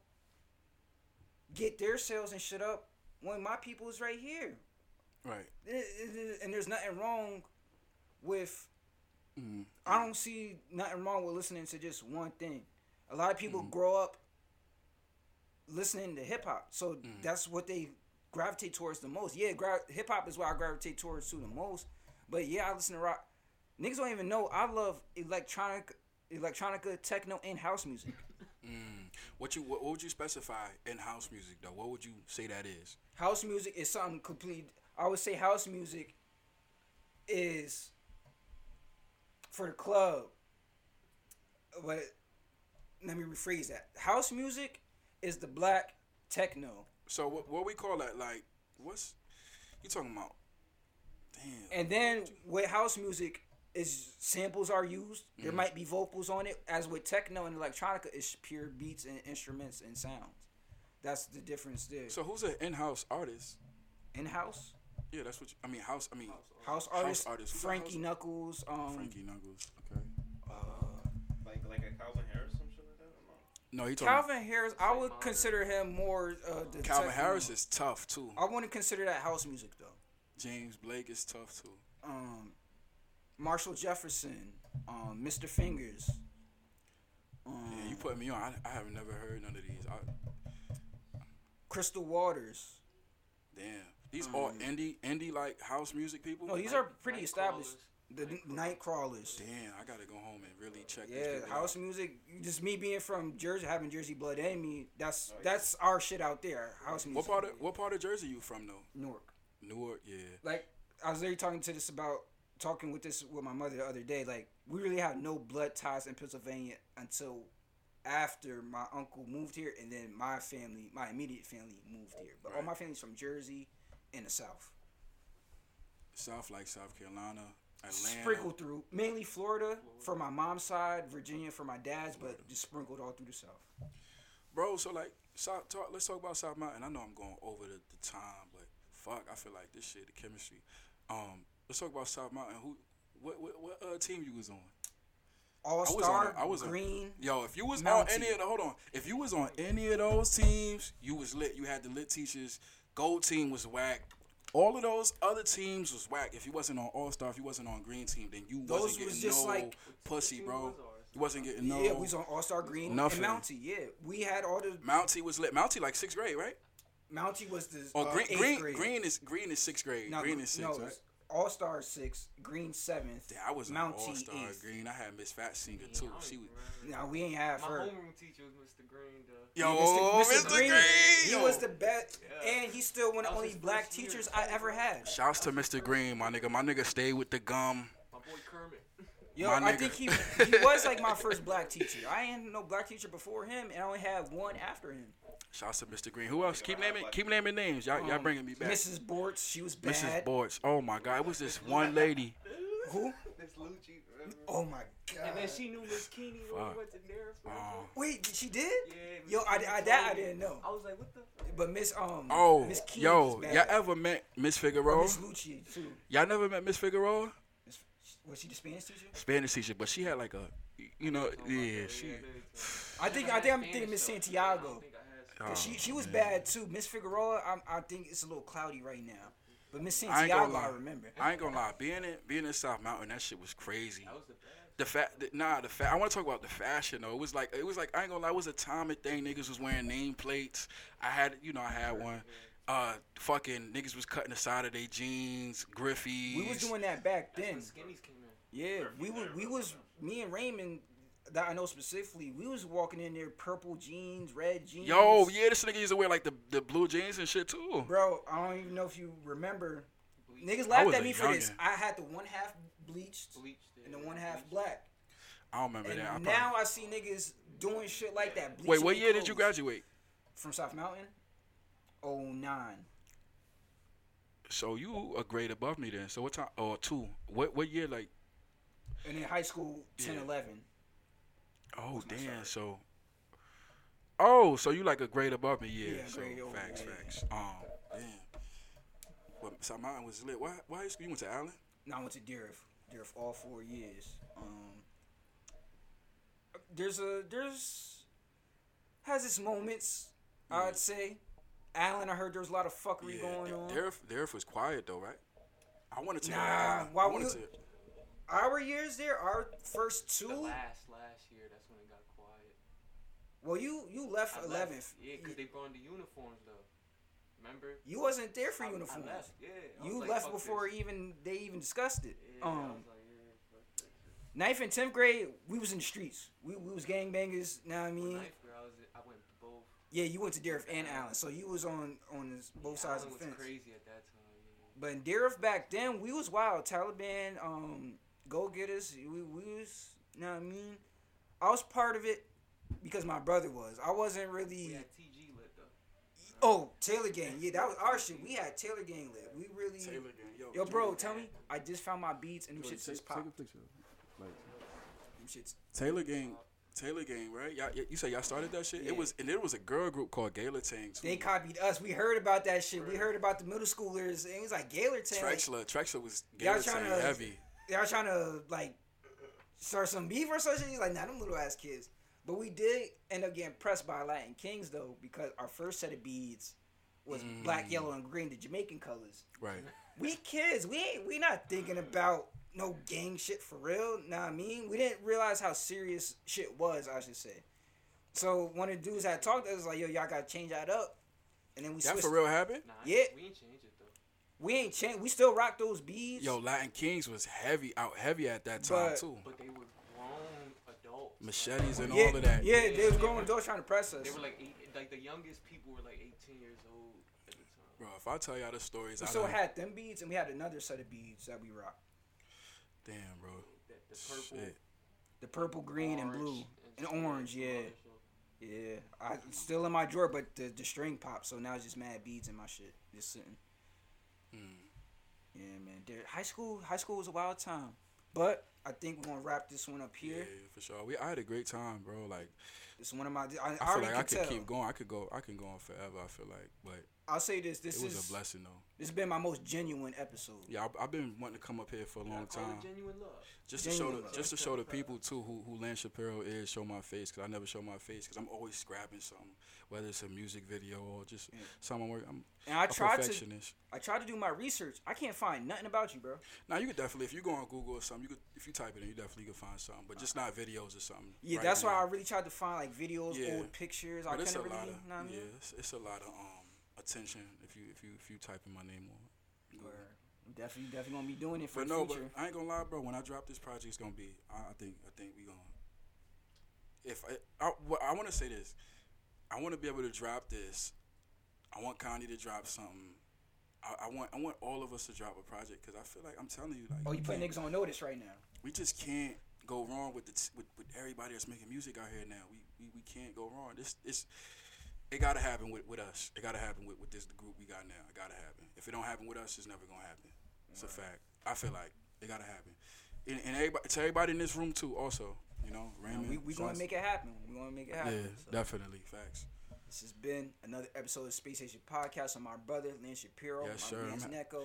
get their sales and shit up when my people is right here? right. And there's nothing wrong with Mhm. I don't see nothing wrong with listening to just one thing. A lot of people Mm-hmm. grow up listening to hip hop, so Mm-hmm. that's what they gravitate towards the most. Yeah, gra- hip hop is what I gravitate towards too the most. But yeah, I listen to rock. Niggas don't even know I love electronic, electronica, techno, and house music. Mm. What you what, what would you specify in house music though? What would you say that is? House music is something complete. I would say house music is for the club. But let me rephrase that. House music is the black techno. So what what we call that? Like what's you talking about? Damn. And then with house music is samples are used. There Mhm. might be vocals on it. As with techno and electronica, it's pure beats and instruments and sounds. That's the difference there. So who's an in-house artist? In house, Yeah, that's what you, I mean. House. I mean house artists, artists. Who's a Frankie house- Knuckles. Um, Frankie Knuckles. Okay. uh, Like like a Calvin Harris, some shit like that. Or no? No, he talking. Calvin Harris. I would consider him more. Uh, the Calvin techno. Harris is tough too. I wouldn't consider that house music though. James Blake is tough too. Um, Marshall Jefferson, um, Mr. Fingers. Um, Yeah, you put me on. I, I have never heard none of these. I, Crystal Waters. damn, these all Um, indie indie like house music people. No, these Night- are pretty Night established. Crawlers. The Night night crawlers. Damn, I gotta go home and really check. Yeah, house out. music. Just me being from Jersey, having Jersey blood in me. That's that's our shit out there. House music. What part of what part of Jersey you from though? Newark? Newark. Yeah. Like I was literally talking to this about talking with this with my mother the other day. Like we really have no blood ties in Pennsylvania until after my uncle moved here, and then my family, my immediate family, moved here. But all my family's from Jersey and the South. South like South Carolina, Atlanta. Sprinkled through mainly Florida for my mom's side, Virginia for my dad's, but just sprinkled all through the South. Bro, so like South talk let's talk about South Mountain. I know I'm going over the, the time, but fuck, I feel like this shit, the chemistry. Um, let's talk about South Mountain. Who what what, what uh, team you was on? All was on Star. I was on- Green. Yo, if you was Mountie. on any of the hold on, if you was on any of those teams, you was lit. You had the lit teachers. Gold team was whack. All of those other teams was whack. If you wasn't on All Star, if you wasn't on Green Team, then you Those wasn't was getting just no like- pussy, bro. was. You wasn't getting no. Yeah, we was on All Star Green Nothing. and Mountie. Yeah, we had all the Mountie was lit. Mountie like sixth grade, right? Mountie was the Oh, uh, Green, eighth Green, grade. Green is Green is sixth grade. No, Green is sixth, no, right? All Star six, Green seventh. Damn, I was on All Star. Green. I had Miss Fat Singer Yeah, too. She even was. remember. No, we ain't have My her. homeroom teacher was Mr. Green, though. Yo, Yeah, Mr. Green. He yo. was the best, Yeah. and he's still one of the only black first year. teachers I ever had. Shouts to Mr. Green, my nigga. My nigga stayed with the gum. My boy Kermit. Yo, My I nigga. think he he was like my first black teacher. I ain't no black teacher before him, and I only had one after him. Shouts to Mr. Green. Who else? Keep naming, keep naming names. Y'all, y'all Um, bringing me back. Mrs. Bortz, she was bad. Mrs. bad. Bortz. Oh my God, it was this one lady. Who? Miss Lucci. Oh my god. And then she knew Miss Keeney when Fuck. we went to Dare. Oh. Wait, she did? Yeah. Miss Yo, I, I that I didn't know. I was like, what the? But Miss um Oh, Miss Keeney yo, y'all ever met Miss Or Figueroa? Miss Lucci too. Y'all never met Miss Figueroa? Was she the Spanish teacher? Spanish teacher, but she had like a, you know, Oh yeah, God, she. yeah. I think had I think I'm thinking Miss though. Santiago. Oh, 'Cause she she was man. bad too. Miss Figueroa, I'm, I think it's a little cloudy right now. But Miss I ain't gonna Santiago, lie. I remember. I ain't gonna lie, being in being in South Mountain, that shit was crazy. That was the best. The fact that nah, the fa- I want to talk about the fashion though. It was like it was like I ain't gonna lie, it was a time and thing. Niggas was wearing nameplates. I had you know I had one. Uh, fucking niggas was cutting the side of their jeans, Griffies. We was doing that back That's then. when skinnies came in. Yeah, we was we was me and Raymond that I know specifically. We was walking in there purple jeans, red jeans. Yo, yeah, this nigga used to wear like the, the blue jeans and shit too. Bro, I don't even know if you remember. Niggas laughed at me for this. I had the one half bleached Bleached. and the one half Bleached. black. I don't remember that. I And probably- now I see niggas doing shit like that. Wait, bleaching what year did you graduate? From South Mountain? Oh nine. So you a grade above me then. So what time? Or two? What what year? Like And in high school, 10, Yeah. 11. Oh damn. start. So oh, so you like a grade above me? Yeah. Yeah, so grade over, facts, yeah. facts. Um, damn. But South Mountain was lit. Why why high school you went to Allen? No, I went to Dieruff. Dieruff all four years. Um, there's a there's has its moments. Yeah. I'd say. Allen, I heard there was a lot of fuckery going on. Dieruff Dieruff was quiet though, right? I wanted to. Nah, I why wanted we- to. Our years there, our first two. The last last year, that's when it got quiet. Well, you you left eleventh. Yeah, because they brought the uniforms though. Remember? You wasn't there for I- I uniforms. left, Yeah. I You like, left before this. even they even discussed it. Yeah, I um, like, yeah, ninth and tenth grade, we was in the streets. We, we was gangbangers. Know what I Well, mean? ninth grade, I was I went to both. Yeah, you went to Dieruff and Allen, so you was on on this, both Yeah, sides of Allen the was fence. crazy at that time. But in Dieruff back then, we was wild. Taliban, um, go getters. We, we was, you know what I mean? I was part of it because my brother was. I wasn't We really. had TG lit though. Oh, Taylor Gang. Yeah, that was our shit. We had Taylor Gang lit. We really. Taylor gang, yo, Yo, bro, tell me. I just found my beats and them Yo, shits take, just take pop. a picture. Like Them shits. Taylor gang, Taylor gang, right? Y'all, you say y'all started that shit? Yeah. It was, and it was a girl group called Gala Tang. too. They copied us. We heard about that shit. We heard about the middle schoolers. And it was like Gaylor Tang. Like, Trexler, Trexler was Y'all trying Tang to- heavy. y'all trying to like start some beef or something. He's like, nah, them little ass kids. But we did end up getting pressed by Latin Kings though, because our first set of beads was black, Mm. yellow, and green, the Jamaican colors. Right. We kids, we ain't we not thinking about no gang shit for real. Nah, I mean, we didn't realize how serious shit was. I should say. So one of the dudes had talked to us like, yo, y'all gotta change that up, and then we That switched. for real happened? Nah, Yeah. we ain't changed it though. We ain't changed. We still rock those beads. Yo, Latin Kings was heavy out heavy at that time But- too. But they were grown adults. like, Machetes and yeah, all of that. Yeah, they was growing adults trying to press us. They were like eight, like the youngest people were like 18 years old at the time. Bro, if I tell y'all the stories, We I still done- had them beads, and we had another set of beads that we rocked. damn, bro. The, the purple, Shit. The purple, green, and blue. orange, And orange, yeah. other. Yeah, I still in my drawer, but the, the string popped, so now it's just mad beads in my shit, just sitting. Mm. Yeah, man. Dude, high school, high school was a wild time, but I think we're gonna wrap this one up here. Yeah, for sure. We I had a great time, bro. Like It's one of my. I, I, I feel like I could keep going. I could go. I can go on forever. I feel like, but I'll say this. This it was is a blessing though. this has been my most genuine episode. Yeah, I, I've been wanting to come up here for a long Gotta call it time, Genuine love. just to show the love. just to show the people too who who Lance Shapiro is. Show my face because I never show my face because I'm always scrapping something, whether it's a music video or just Yeah. something. Where I'm And I a tried to. I try to do my research. I can't find nothing about you, bro. Now you could definitely, if you go on Google or something, you could if you type it in, you definitely could find something, but just not videos or something. Yeah, right that's why I really tried to find like videos, Yeah. old pictures. I But it's a couldn't really, of know what I mean? yeah, it's, it's a lot of um attention if you if you if you type in my name on. Word. I'm definitely, definitely gonna be doing it for But the no, but future. I ain't gonna lie, bro. When I drop this project, it's gonna be. I, I think. I think we gonna. If I, I, what- I want to say this, I want to be able to drop this. I want Connie to drop something. I, I want. I want all of us to drop a project because I feel like I'm telling you, like. oh, you putting niggas on notice right now. We just can't go wrong with the t- with, with everybody that's making music out here now. We we, we can't go wrong. This this. It gotta happen with, with us. It gotta happen with, with this the group we got now. It gotta happen. If it don't happen with us, it's never gonna happen. It's a fact. I feel like it gotta happen. And, and everybody, to everybody in this room too. Also, you know, Raymond. we we gonna make it happen. We gonna make it Yeah, happen. So, definitely facts. This has been another episode of Space Station Podcast with my brother Lynn Shapiro, Yes, my sir. man's Neko.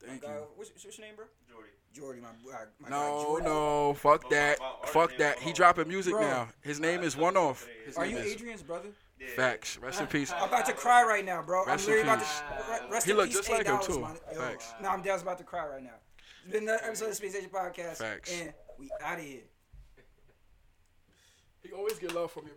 Thank my guy, you. What's, what's your name, bro? Jordy. Jordy, my, my, my guy No, Jordy. no, fuck that, my- my fuck artist name that. is He dropping music Bro. now. His name I is One Off. His Are you is Adrian's brother? Yeah. Facts. Rest in peace. I'm about to cry right now, bro. Rest I'm in literally about peace. to rest He in look peace, just like him, $8, too. my- yo, Facts. Nah, I'm down about to cry right now. It's been another episode of Space Station Podcast. Facts. And we out of here. He always get love from you.